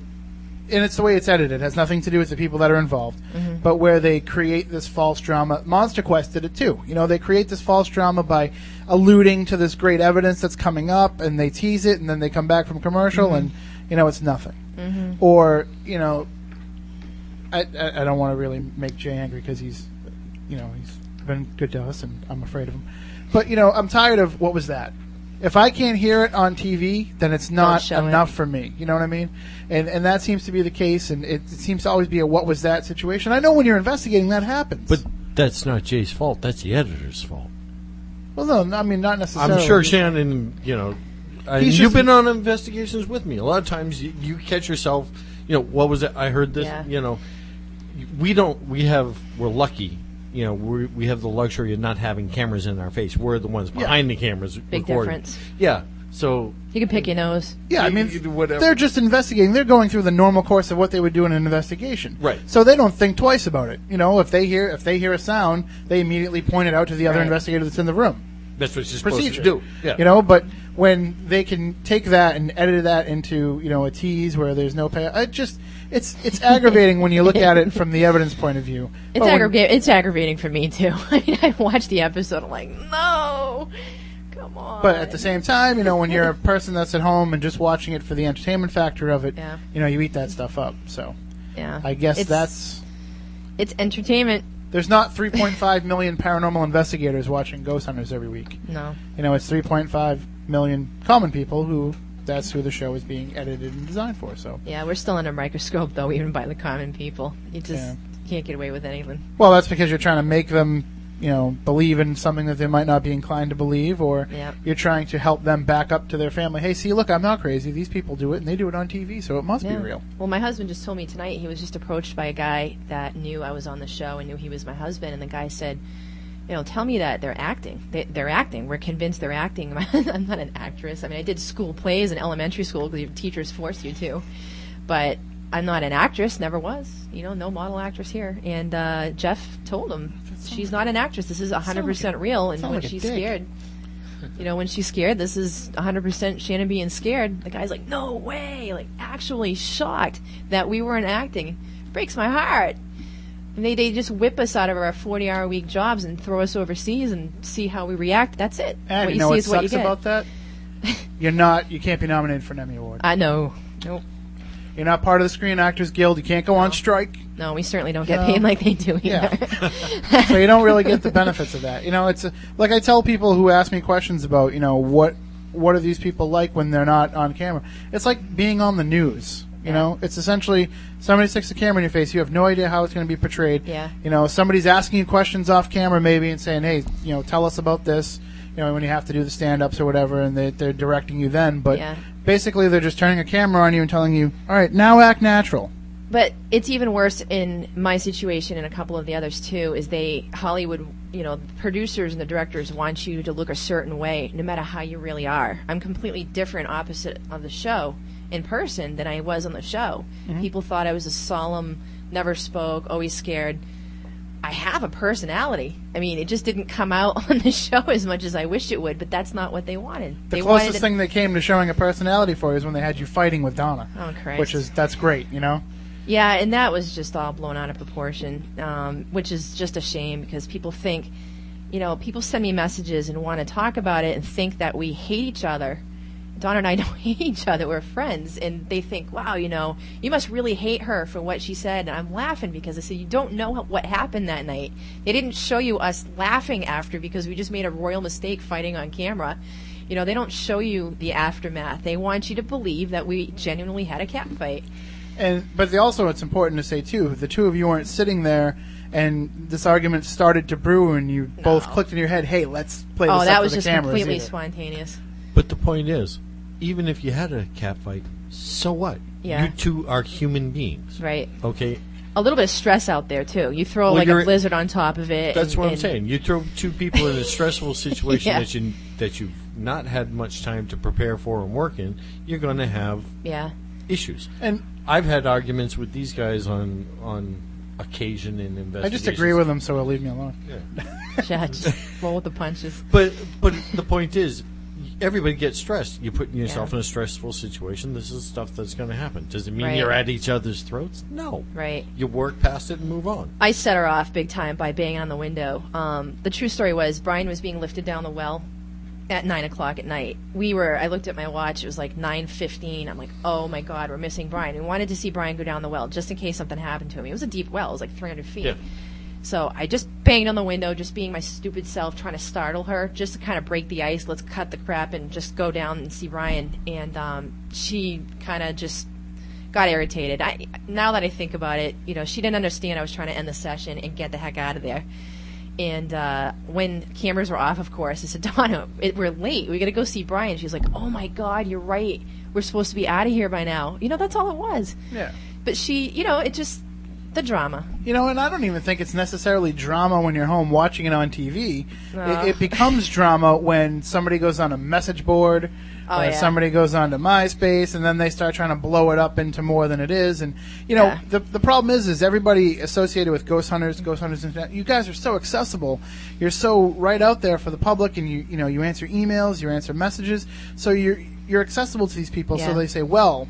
And it's the way it's edited. It has nothing to do with the people that are involved. Mhm. But where they create this false drama. Monster Quest did it too. You know, they create this false drama by alluding to this great evidence that's coming up and they tease it and then they come back from commercial Mhm. and, you know, it's nothing. Mhm. Or, you know, I, I, I don't want to really make Jay angry because he's, you know, he's been good to us and I'm afraid of him. But, you know, I'm tired of what was that? If I can't hear it on TV, then it's not show it. enough for me. You know what I mean? And and that seems to be the case, and it, it seems to always be a what was that situation. I know when you're investigating that happens. But that's not Jay's fault. That's the editor's fault. well, no, I mean not necessarily. I'm sure Shannon, you know, He's you've just- been on investigations with me. A lot of times you, you catch yourself, you know, what was it? I heard this, Yeah. you know, we don't, we have, we're lucky you know we we have the luxury of not having cameras in our face. We're the ones Yeah. behind the cameras. Big recording. difference. Yeah. So You can pick your nose. Yeah, I mean, you do whatever. they're just investigating. They're going through the normal course of what they would do in an investigation. Right. So they don't think twice about it. You know, if they hear if they hear a sound, they immediately point it out to the other Right. investigator that's in the room. That's what you're supposed to do. Yeah. You know, but when they can take that and edit that into you know a tease where there's no pay, it just it's it's aggravating when you look at it from the evidence point of view. It's aggravating. It's aggravating for me too. I mean, I watched the episode. I'm like, no, come on. But at the same time, you know, when you're a person that's at home and just watching it for the entertainment factor of it, Yeah. you know, you eat that stuff up. So yeah, I guess It's- that's it's entertainment. There's not 3.5 million paranormal investigators watching Ghost Hunters every week. No, You know, it's 3.5 million common people who that's who the show is being edited and designed for. So, yeah, we're still under a microscope though, even by the common people. You just Yeah. can't get away with anything. well, that's because you're trying to make them, you know, believe in something that they might not be inclined to believe, or Yeah. you're trying to help them back up to their family. Hey, see, look, I'm not crazy. These people do it, and they do it on TV, so it must Yeah. be real. Well, my husband just told me tonight he was just approached by a guy that knew I was on the show and knew he was my husband, and the guy said, "You know, tell me that they're acting. They, they're acting. We're convinced they're acting. I'm not an actress. I mean, I did school plays in elementary school because your teachers forced you to, but." I'm not an actress, never was. You know, no model actress here. And uh, Jeff told him she's not an actress. This is 100% real. And when like she's scared, you know, when she's scared, this is 100% Shannon being scared. The guy's like, no way, like actually shocked that we weren't acting. Breaks my heart. And they, they just whip us out of our 40 hour week jobs and throw us overseas and see how we react. That's it. And what you know see what is what you sucks get. about that? You're not. You can't be nominated for an Emmy award. I know. Nope. You're not part of the Screen Actors Guild. You can't go on strike. No, we certainly don't get No. paid like they do Yeah. either. so you don't really get the benefits of that. You know, it's a, like I tell people who ask me questions about, you know, what what are these people like when they're not on camera? It's like being on the news. You know, it's essentially somebody sticks a camera in your face. You have no idea how it's going to be portrayed. Yeah. You know, somebody's asking you questions off camera maybe and saying, "Hey, you know, tell us about this." You know, when you have to do the stand-ups or whatever, and they, they're directing you then. But Yeah. Basically, they're just turning a camera on you and telling you, "All right, now act natural." But it's even worse in my situation and a couple of the others too. Is they Hollywood, you know, the producers and the directors want you to look a certain way, no matter how you really are. I'm completely different, opposite of the show in person than I was on the show. Mhm. People thought I was a solemn, never spoke, always scared. I have a personality. I mean, it just didn't come out on the show as much as I wished it would. But that's not what they wanted. The they closest wanted thing they came to showing a personality for you is when they had you fighting with Donna. Oh, Christ. Which is that's great, you know. Yeah, and that was just all blown out of proportion, um, which is just a shame because people think, you know, people send me messages and want to talk about it and think that we hate each other. Donna and I don't hate each other; we're friends, and they think, "Wow, you know, you must really hate her for what she said." And I'm laughing because I said, "You don't know what happened that night. They didn't show you us laughing after because we just made a royal mistake fighting on camera." You know, they don't show you the aftermath. They want you to believe that we genuinely had a cat fight. And but they also it's important to say too, the two of you weren't sitting there and this argument started to brew and you both clicked in your head, "Hey, let's play oh, this oh, that was just cameras." completely either. spontaneous. But the point is, even if you had a cat fight, so what? Yeah. You two are human beings. Right. Okay. A little bit of stress out there too. You throw Well, like a you're- blizzard on top of it. That's and- what I'm saying. You throw two people in a stressful situation Yeah. that you that you've not had much time to prepare for and work in. You're going to have Yeah. issues. And I've had arguments with these guys on on occasion in I investigations. just agree with them, so he'll leave me alone. Yeah, just roll with the punches. But but the point is, everybody gets stressed. You're putting yourself Yeah. in a stressful situation. This is stuff that's going to happen. Does it mean Right. you're at each other's throats? No. Right. You work past it and move on. I set her off big time by banging on the window. Um, the true story was Brian was being lifted down the well at nine o'clock at night. We were. I looked at my watch. It was like nine fifteen. I'm like, oh my god, we're missing Brian. We wanted to see Brian go down the well just in case something happened to him. It was a deep well. It was like 300 feet. Yeah. So I just banged on the window, just being my stupid self, trying to startle her, just to kind of break the ice. Let's cut the crap and just go down and see Brian. And um, she kind of just got irritated. I now that I think about it, you know, she didn't understand I was trying to end the session and get the heck out of there. And uh, when cameras were off, of course, I said, Donna, it, we're late. We got to go see Brian. She's like, Oh my God, you're right. We're supposed to be out of here by now. You know, that's all it was. Yeah. But she, you know, it just The drama. You know, and I don't even think it's necessarily drama when you're home watching it on TV. No. It, it becomes drama when somebody goes on a message board, Oh, or yeah. somebody goes on to MySpace, and then they start trying to blow it up into more than it is. And you know, Yeah. the the problem is, is everybody associated with Ghost Hunters, Ghost Hunters Internet. You guys are so accessible. You're so right out there for the public, and you you know you answer emails, you answer messages, so you're you're accessible to these people. So they say, well,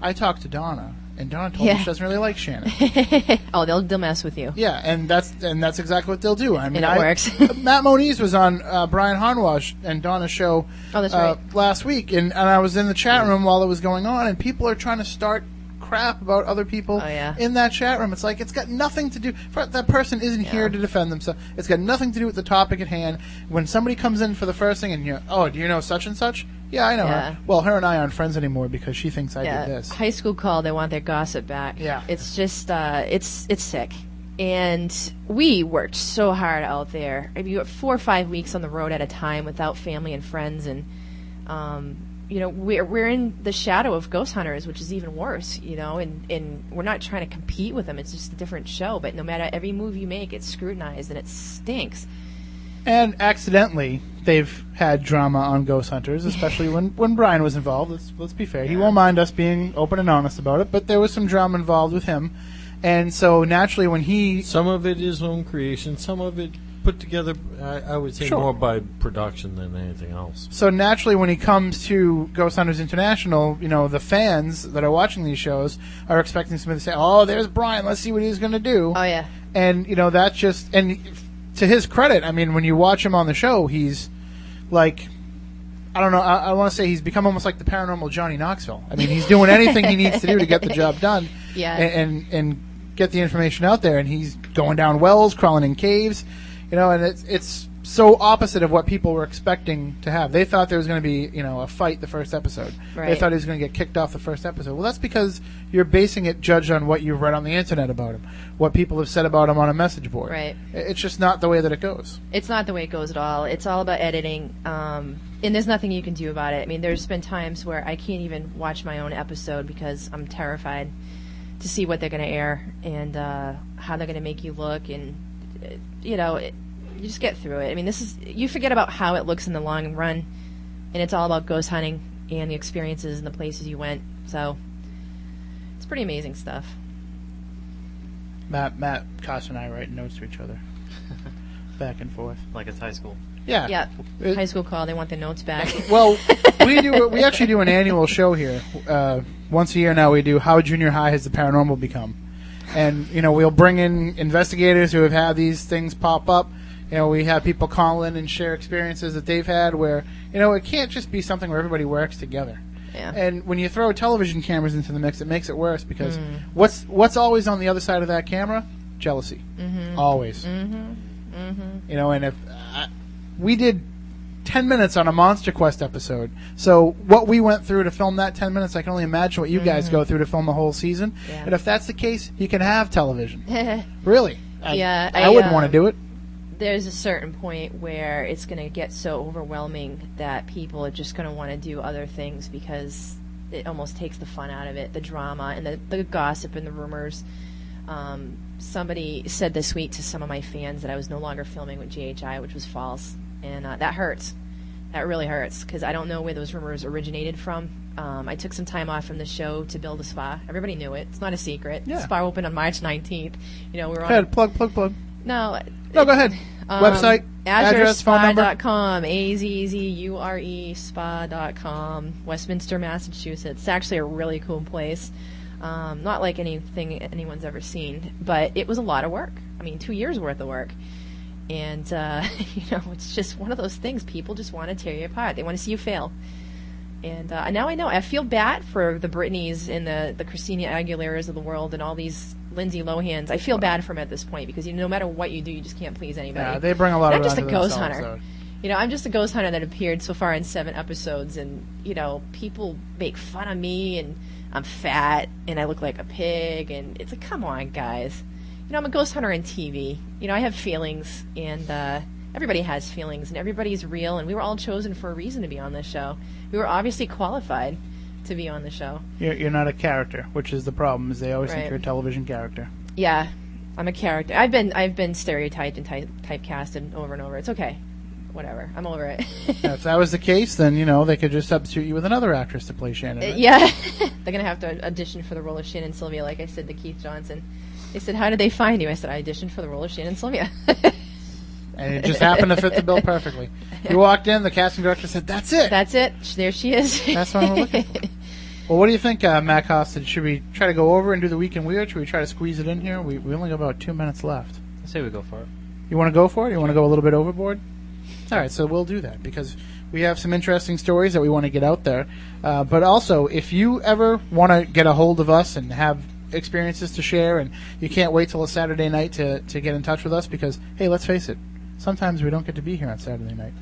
I talked to Donna. And Donna told me she doesn't really like Shannon. oh, they'll they'll mess with you. Yeah, and that's and that's exactly what they'll do. I mean, it I- works. Matt Moniz was on uh, Brian Harnois and Donna's show Oh, that's uh, right. last week, and, and I was in the chat room while it was going on, and people are trying to start crap about other people Oh, yeah. in that chat room. It's like it's got nothing to do. for- That person isn't here to defend themselves. It's got nothing to do with the topic at hand. When somebody comes in for the first thing, and you, oh, do you know such and such? Yeah, I know Yeah. her. Well, her and I aren't friends anymore because she thinks I yeah, did this. high school call. They want their gossip back. Yeah. it's just uh, it's it's sick. And we worked so hard out there. I mean, you got four or five weeks on the road at a time without family and friends, and um, you know we're we're in the shadow of Ghost Hunters, which is even worse. You know, and and we're not trying to compete with them. It's just a different show. But no matter every move you make, it's scrutinized and it stinks. And accidentally, they've had drama on Ghost Hunters, especially when, when Brian was involved. Let's, let's be fair. He won't mind us being open and honest about it, but there was some drama involved with him. And so naturally, when he. Some of it is home creation, some of it put together, I, I would say, Sure. more by production than anything else. So naturally, when he comes to Ghost Hunters International, you know, the fans that are watching these shows are expecting somebody to say, oh, there's Brian, let's see what he's going to do. Oh, yeah. And, you know, that's just. And to his credit, I mean, when you watch him on the show, he's like. I don't know. I, I want to say he's become almost like the paranormal Johnny Knoxville. I mean, he's doing anything he needs to do to get the job done, Yeah. and, and and get the information out there. And he's going down wells, crawling in caves, you know. And it's it's so opposite of what people were expecting to have. They thought there was going to be you know a fight the first episode. They thought he was going to get kicked off the first episode. Well, that's because you're basing it judged on what you've read on the internet about him, what people have said about him on a message board. Right. It's just not the way that it goes. It's not the way it goes at all. It's all about editing, um, and there's nothing you can do about it. I mean, there's been times where I can't even watch my own episode because I'm terrified to see what they're going to air and uh, how they're going to make you look, and you know, it, you just get through it. I mean, this is you forget about how it looks in the long run, and it's all about ghost hunting and the experiences and the places you went. So it's pretty amazing stuff. Matt Matt Costa and I write notes to each other, back and forth. Like it's high school. Yeah. Yeah. It- High school call. They want their notes back. Well, we do. We actually do an annual show here. Uh, once a year now, we do how junior high has the paranormal become, and you know we'll bring in investigators who have had these things pop up. You know, we have people call in and share experiences that they've had where you know it can't just be something where everybody works together. Yeah. And when you throw television cameras into the mix, it makes it worse because Mm. what's what's always on the other side of that camera? Jealousy. Mhm. Always. Mhm. Mhm. You know, and if uh, we did 10 minutes on a Monster Quest episode, so what we went through to film that 10 minutes, I can only imagine what you guys Mhm. go through to film a whole season. Yeah. And if that's the case, you can have television. Really? I, Yeah, I, I, wouldn't uh, want to do it. There's a certain point where it's going to get so overwhelming that people are just going to want to do other things because it almost takes the fun out of it, the drama and the, the gossip and the rumors. Um, somebody said this week to some of my fans that I was no longer filming with GHI, which was false, and uh, that hurts. That really hurts because I don't know where those rumors originated from. Um, I took some time off from the show to build a spa. Everybody knew it. It's not a secret. Yeah. The spa opened on March 19th. You know, we were on. ahead, plug, plug, plug. No. No, go ahead. Um, Website, address. AzzureSpa.com, A-Z-Z-U-R-E spa.com, Westminster, Massachusetts. It's actually a really cool place. Um, not like anything anyone's ever seen, but it was a lot of work. I mean, two years worth of work. And, uh, you know, it's just one of those things. People just want to tear you apart. They want to see you fail. And uh, now I know. I feel bad for the Britneys and the, the Christina Aguileras of the world and all these Lindsay Lohans. I feel bad for him at this point because you, no matter what you do, you just can't please anybody. Yeah, they bring a lot And of I'm just a ghost hunter. though. You know, I'm just a ghost hunter that appeared so far in seven episodes, and you know, people make fun of me, and I'm fat, and I look like a pig, and it's like, come on, guys. You know, I'm a ghost hunter on TV. You know, I have feelings, and uh, everybody has feelings, and everybody's real, and we were all chosen for a reason to be on this show. We were obviously qualified to be on the show. You're, you're not a character, which is the problem. Is they always think Right. you're a television character. Yeah, I'm a character. I've been I've been stereotyped and type, typecasted over and over. It's okay. Whatever. I'm over it. if that was the case, then you know they could just substitute you with another actress to play Shannon. right? Uh, yeah, they're gonna have to audition for the role of Shannon Sylvia, like I said to Keith Johnson. They said, "How did they find you?" I said, "I auditioned for the role of Shannon Sylvia." and it just happened to fit the bill perfectly. You walked in, the casting director said, "That's it." That's it. There she is. That's what I'm looking for. Well, what do you think, uh, Matt Costa? Should we try to go over and do the weekend weird? Should we try to squeeze it in here? We we only got about two minutes left. I say we go for it. You want to go for it? You want to go a little bit overboard? All right, so we'll do that because we have some interesting stories that we want to get out there. Uh, but also, if you ever want to get a hold of us and have experiences to share, and you can't wait till a Saturday night to, to get in touch with us because, hey, let's face it, sometimes we don't get to be here on Saturday night.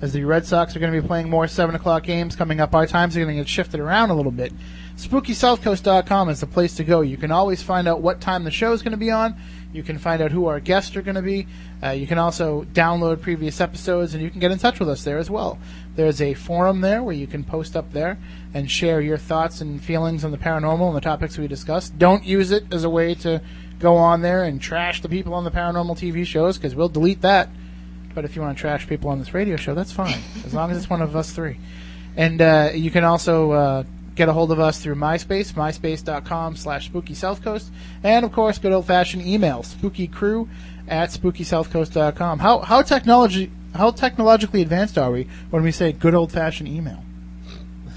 As the Red Sox are going to be playing more 7 o'clock games coming up, our times are going to get shifted around a little bit. SpookySouthCoast.com is the place to go. You can always find out what time the show is going to be on. You can find out who our guests are going to be. Uh, you can also download previous episodes, and you can get in touch with us there as well. There's a forum there where you can post up there and share your thoughts and feelings on the paranormal and the topics we discussed. Don't use it as a way to go on there and trash the people on the paranormal TV shows because we'll delete that. But if you want to trash people on this radio show, that's fine, as long as it's one of us three. And uh, you can also uh, get a hold of us through MySpace, myspace.com slash spooky south coast, and of course, good old fashioned email, spookycrew at spookysouthcoast.com. How how technology how technologically advanced are we when we say good old fashioned email?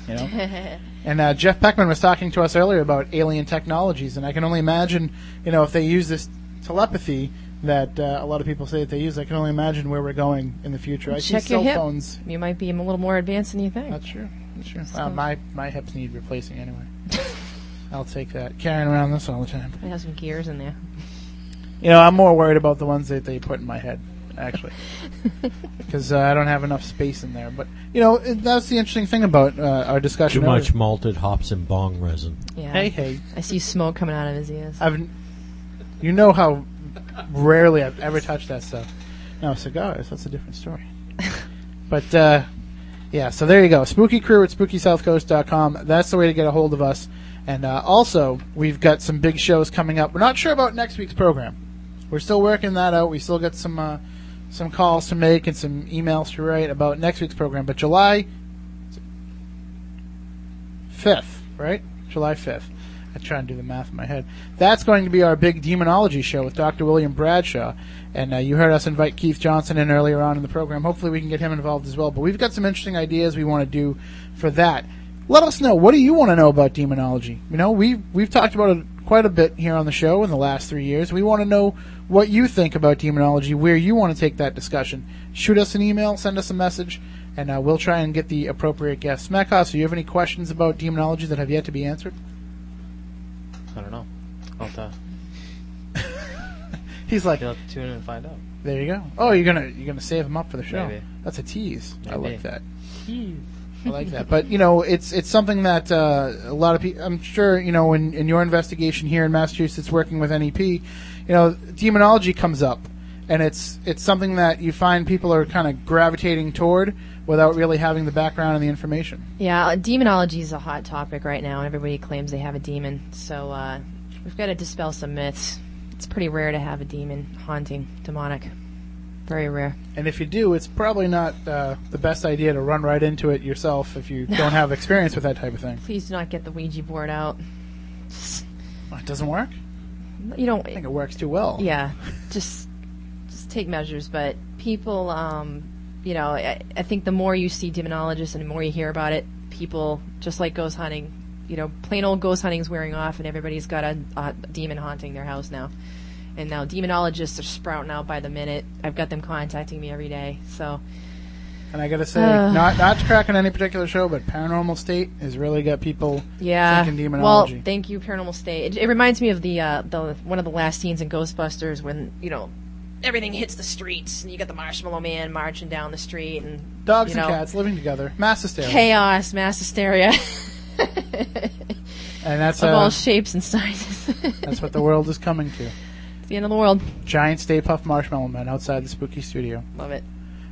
You know. And uh, Jeff Peckman was talking to us earlier about alien technologies, and I can only imagine, you know, if they use this telepathy that uh, a lot of people say that they use, I can only imagine where we're going in the future. I Check see your cell hip. phones. You might be a little more advanced than you think. That's true. That's true. Uh, my my hips need replacing anyway. I'll take that. Carrying around this all the time. It has some gears in there. You know, I'm more worried about the ones that they put in my head, actually, because uh, I don't have enough space in there. But you know, it, that's the interesting thing about uh, our discussion. Too much earlier. malted hops and bong resin. Yeah. Hey, hey. I see smoke coming out of his ears. I've, you know how rarely I've ever touched that stuff. No cigars. That's a different story. but uh, yeah, so there you go. Spooky Crew at SpookySouthCoast.com. That's the way to get a hold of us. And uh, also, we've got some big shows coming up. We're not sure about next week's program. We're still working that out. We still got some uh, some calls to make and some emails to write about next week's program. But July fifth, right? July fifth. I try and do the math in my head. That's going to be our big demonology show with Dr. William Bradshaw. And uh, you heard us invite Keith Johnson in earlier on in the program. Hopefully, we can get him involved as well. But we've got some interesting ideas we want to do for that. Let us know. What do you want to know about demonology? You know, we we've talked about it quite a bit here on the show in the last three years. We want to know what you think about demonology, where you want to take that discussion. Shoot us an email, send us a message, and uh, we'll try and get the appropriate guests. Matt do you have any questions about demonology that have yet to be answered? I don't know. I'll have to, He's like, you'll have to tune in and find out. there you go. Oh, you're gonna you're gonna save him up for the show. Maybe. That's a tease. I like that. Tease. I like that. But you know, it's it's something that uh, a lot of people. I'm sure you know in, in your investigation here in Massachusetts, working with NEP, you know, demonology comes up, and it's it's something that you find people are kind of gravitating toward without really having the background and the information. Yeah, demonology is a hot topic right now, and everybody claims they have a demon. So uh, we've got to dispel some myths. It's pretty rare to have a demon haunting, demonic. Very rare. And if you do, it's probably not uh, the best idea to run right into it yourself if you don't have experience with that type of thing. Please do not get the Ouija board out. It doesn't work. You don't. I think it works too well. Yeah, just just take measures. But people, um, you know, I, I think the more you see demonologists and the more you hear about it, people just like ghost hunting. You know, plain old ghost hunting is wearing off, and everybody's got a, a demon haunting their house now. And now demonologists are sprouting out by the minute. I've got them contacting me every day. So And I gotta say, Uh. not not to crack on any particular show, but Paranormal State has really got people yeah, thinking well, thank you, Paranormal State. It, it reminds me of the uh, the one of the last scenes in Ghostbusters when you know everything hits the streets and you got the Marshmallow Man marching down the street and Dogs you and cats living together, mass hysteria, chaos, mass hysteria. and that's of uh, all shapes and sizes. that's what the world is coming to. It's the end of the world. Giant Stay Puft Marshmallow Man outside the spooky studio. Love it.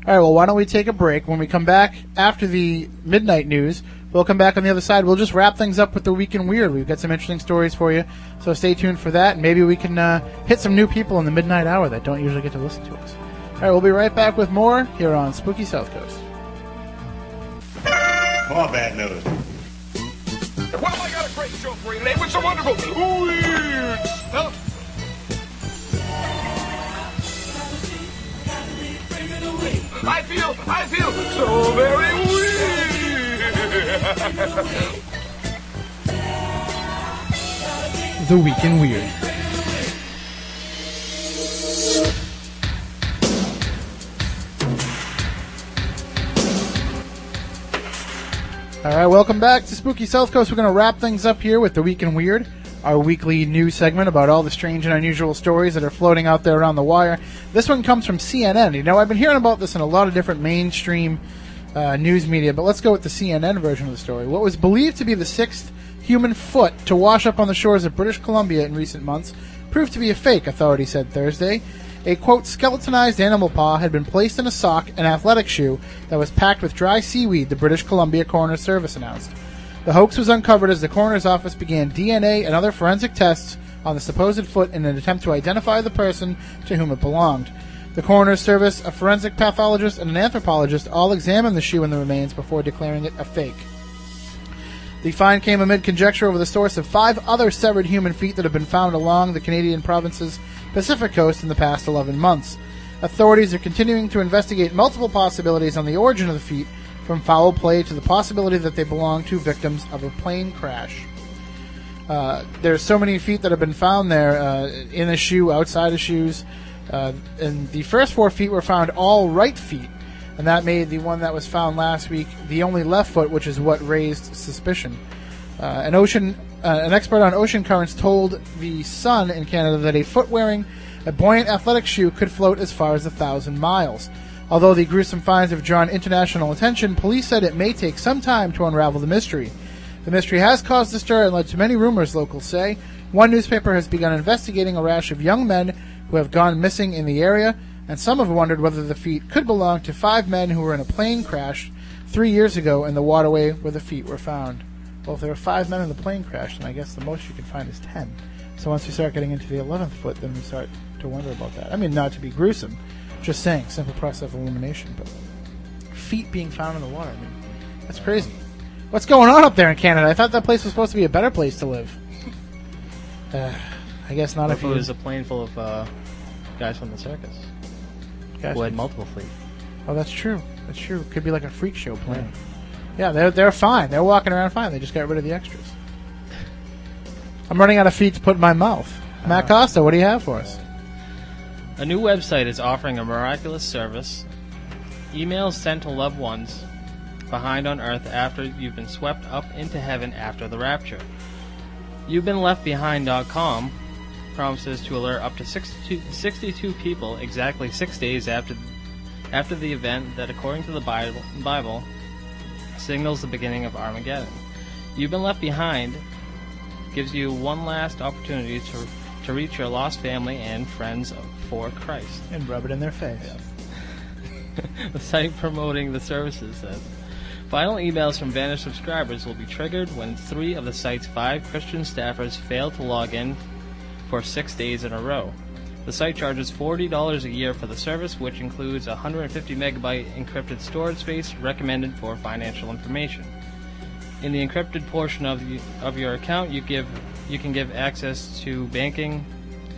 All right, well, why don't we take a break? When we come back after the midnight news, We'll come back on the other side. We'll just wrap things up with the week in weird. We've got some interesting stories for you, so stay tuned for that. And maybe we can uh, hit some new people in the midnight hour that don't usually get to listen to us. All right, we'll be right back with more here on Spooky South Coast. Come on, Bad Nose. Well, I got a great show for you today with some wonderful weird stuff. I feel, I feel so very weird. The week in weird. All right, welcome back to Spooky South Coast. We're going to wrap things up here with the Week in Weird, our weekly news segment about all the strange and unusual stories that are floating out there around the wire. This one comes from CNN. You know, I've been hearing about this in a lot of different mainstream uh, news media, but let's go with the CNN version of the story. What was believed to be the sixth human foot to wash up on the shores of British Columbia in recent months proved to be a fake, authorities said Thursday. A quote skeletonized animal paw had been placed in a sock and athletic shoe that was packed with dry seaweed, the British Columbia Coroner Service announced. The hoax was uncovered as the coroner's office began DNA and other forensic tests on the supposed foot in an attempt to identify the person to whom it belonged. The coroner's service, a forensic pathologist, and an anthropologist all examined the shoe and the remains before declaring it a fake. The find came amid conjecture over the source of five other severed human feet that have been found along the Canadian province's Pacific coast in the past 11 months. Authorities are continuing to investigate multiple possibilities on the origin of the feet, from foul play to the possibility that they belong to victims of a plane crash. Uh, there's so many feet that have been found there uh, in a shoe, outside of shoes, uh, and the first four feet were found all right feet, and that made the one that was found last week the only left foot, which is what raised suspicion. Uh, an ocean, uh, an expert on ocean currents told the Sun in Canada that a foot wearing a buoyant athletic shoe could float as far as a thousand miles. Although the gruesome finds have drawn international attention, police said it may take some time to unravel the mystery. The mystery has caused a stir and led to many rumors, locals say. One newspaper has begun investigating a rash of young men who have gone missing in the area, and some have wondered whether the feet could belong to five men who were in a plane crash three years ago in the waterway where the feet were found. Well, if there are five men in the plane crash, then I guess the most you can find is ten. So once you start getting into the eleventh foot, then we start to wonder about that. I mean, not to be gruesome, just saying, simple process of elimination. But feet being found in the water, I mean, that's crazy. What's going on up there in Canada? I thought that place was supposed to be a better place to live. Uh, I guess not What if if it was a plane full of uh, guys from the circus Guys who had multiple fleet. Oh, that's true. That's true. Could be like a freak show plane. Yeah, they're they're fine. They're walking around fine. They just got rid of the extras. I'm running out of feet to put in my mouth. Matt Costa, what do you have for us? A new website is offering a miraculous service. Emails sent to loved ones behind on earth after you've been swept up into heaven after the rapture. You've been left behind.com promises to alert up to 62, 62 people exactly six days after after the event that, according to the Bible, Bible, signals the beginning of Armageddon. You've been left behind gives you one last opportunity to to reach your lost family and friends for Christ. And rub it in their face. the site promoting the services says. Final emails from vanished subscribers will be triggered when three of the site's five Christian staffers fail to log in for six days in a row. The site charges $40 a year for the service, which includes 150 megabyte encrypted storage space recommended for financial information. In the encrypted portion of, the, of your account, you give you can give access to banking,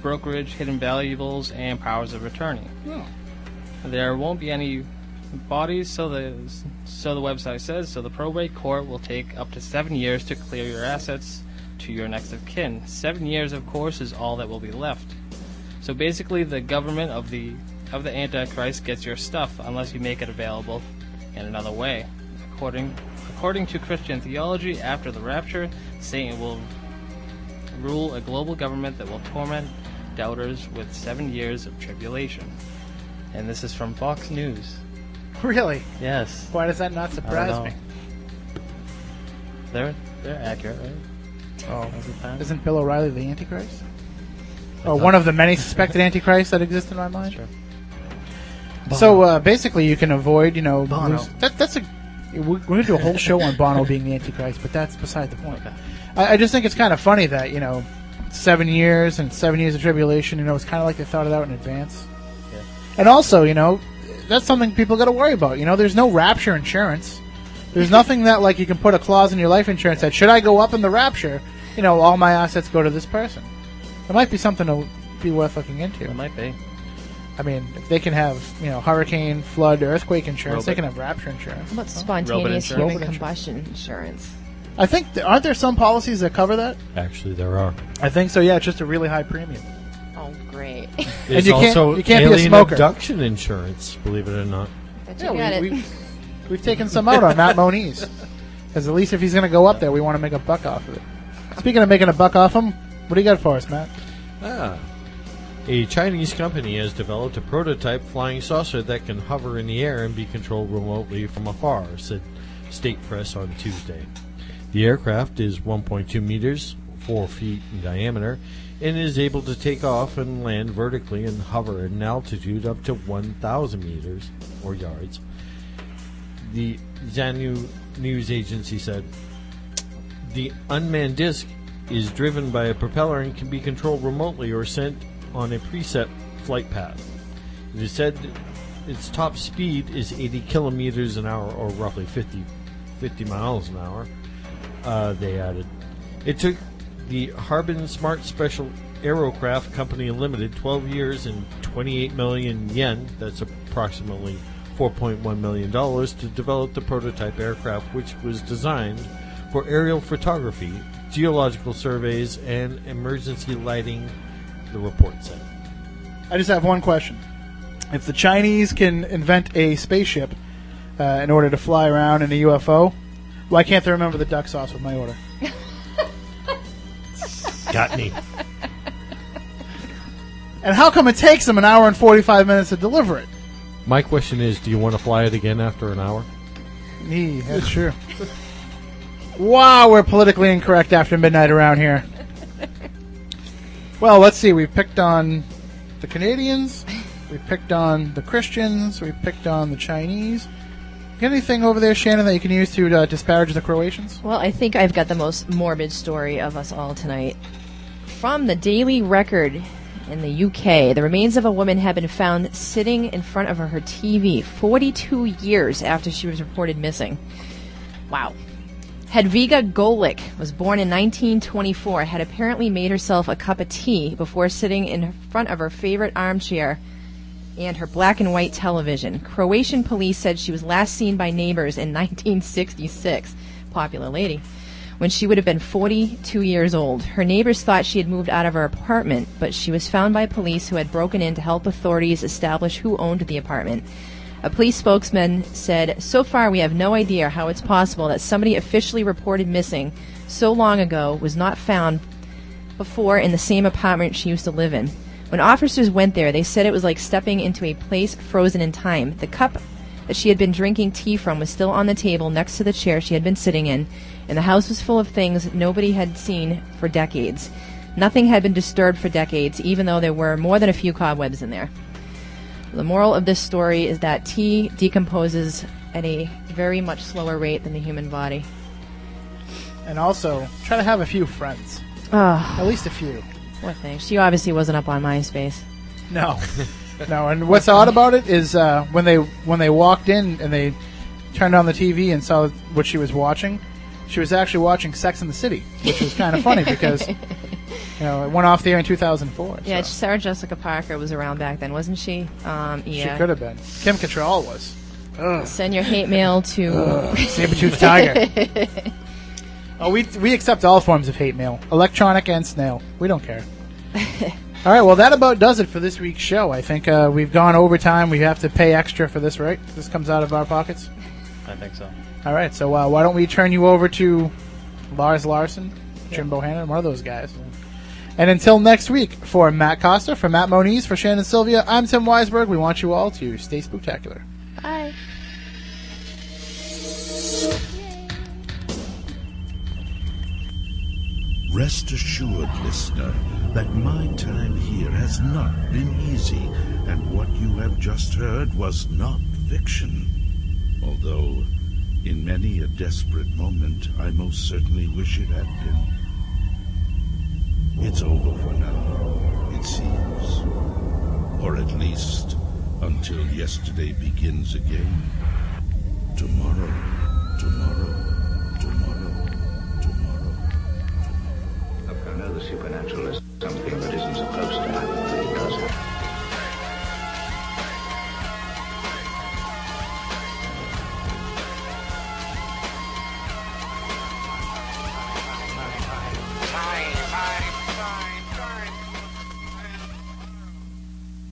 brokerage, hidden valuables, and powers of attorney. Oh. There won't be any bodies, so the so the website says. So the probate court will take up to seven years to clear your assets to your next of kin. Seven years, of course, is all that will be left. So basically, the government of the of the Antichrist gets your stuff unless you make it available in another way. According according to Christian theology, after the rapture, Satan will rule a global government that will torment doubters with seven years of tribulation. And this is from Fox News. Really? Yes. Why does that not surprise me? They're they're accurate, right? Oh, Most of the time. isn't Bill O'Reilly the Antichrist? Or thought- one of the many suspected Antichrists that exist in my mind? Sure. So uh, basically, you can avoid, you know, Bono. lose- that, that's a we- we're going to do a whole show on Bono being the Antichrist, but that's beside the point. I, I just think it's kind of funny that you know, seven years and seven years of tribulation. You know, it's kind of like they thought it out in advance. And also, you know, that's something people got to worry about. You know, there's no rapture insurance. There's nothing that like you can put a clause in your life insurance that should I go up in the rapture, you know, all my assets go to this person. It might be something to be worth looking into. It might be. I mean, if they can have you know hurricane, flood, earthquake insurance, they can have rapture insurance. How about Huh? spontaneous human Robot insurance. combustion insurance? I think th- aren't there some policies that cover that? Actually, there are. I think so. Yeah, it's just a really high premium. Oh, great. There's you can't- also you can't be a alien smoker. abduction insurance, believe it or not. Bet Yeah, you got we, it. we, we've taken some out on Matt Moniz. Because at least if he's going to go up there, we want to make a buck off of it. Speaking of making a buck off them, what do you got for us, Matt? Ah. A Chinese company has developed a prototype flying saucer that can hover in the air and be controlled remotely from afar, said State Press on Tuesday. The aircraft is 1.2 meters, 4 feet in diameter, and is able to take off and land vertically and hover at an altitude up to 1,000 meters or yards. The Xinhua news agency said the unmanned disc is driven by a propeller and can be controlled remotely or sent on a preset flight path. It is said its top speed is 80 kilometers an hour, or roughly 50, 50 miles an hour. Uh, they added. It took the Harbin Smart Special Aerocraft Company Limited 12 years and 28 million yen, that's approximately $4.1 million, to develop the prototype aircraft, which was designed for aerial photography, geological surveys, and emergency lighting, the report said. I just have one question. If the Chinese can invent a spaceship uh, in order to fly around in a UFO, why can't they remember the duck sauce with my order? Got me. And how come it takes them an hour and 45 minutes to deliver it? My question is do you want to fly it again after an hour? Nee, that's true. wow, we're politically incorrect after midnight around here. Well, let's see. We picked on the Canadians. We picked on the Christians. We picked on the Chinese. Got anything over there, Shannon, that you can use to uh, disparage the Croatians? Well, I think I've got the most morbid story of us all tonight. From the Daily Record in the UK, the remains of a woman have been found sitting in front of her TV 42 years after she was reported missing. Wow. Hedviga Golik was born in 1924, had apparently made herself a cup of tea before sitting in front of her favorite armchair and her black and white television. Croatian police said she was last seen by neighbors in 1966. Popular lady. When she would have been 42 years old. Her neighbors thought she had moved out of her apartment, but she was found by police who had broken in to help authorities establish who owned the apartment. A police spokesman said, So far, we have no idea how it's possible that somebody officially reported missing so long ago was not found before in the same apartment she used to live in. When officers went there, they said it was like stepping into a place frozen in time. The cup that she had been drinking tea from was still on the table next to the chair she had been sitting in, and the house was full of things nobody had seen for decades. Nothing had been disturbed for decades, even though there were more than a few cobwebs in there. The moral of this story is that tea decomposes at a very much slower rate than the human body. And also, try to have a few friends. At least a few. Poor thing. She obviously wasn't up on MySpace. No, no. And what's odd about it is uh, when they when they walked in and they turned on the TV and saw what she was watching, she was actually watching Sex in the City, which was kind of funny because you know it went off the air in 2004. Yeah, so Sarah Jessica Parker was around back then, wasn't she? Um, yeah. she could have been. Kim Cattrall was. Ugh. Send your hate mail to Ugh, Saber-toothed tiger. Oh, we we accept all forms of hate mail, electronic and snail. We don't care. all right, well that about does it for this week's show. I think uh, we've gone overtime. We have to pay extra for this, right? This comes out of our pockets. I think so. All right, so uh, why don't we turn you over to Lars Larson, Jim Bohannon, one of those guys. And until next week, for Matt Costa, for Matt Moniz, for Shannon Sylvia, I'm Tim Weisberg. We want you all to stay spectacular. Bye. Rest assured, listener, that my time here has not been easy, and what you have just heard was not fiction. Although, In many a desperate moment, I most certainly wish it had been. It's over for now, it seems. Or at least until yesterday begins again. Tomorrow, tomorrow, tomorrow, tomorrow. tomorrow. Look, I know the supernatural is something that isn't supposed to happen.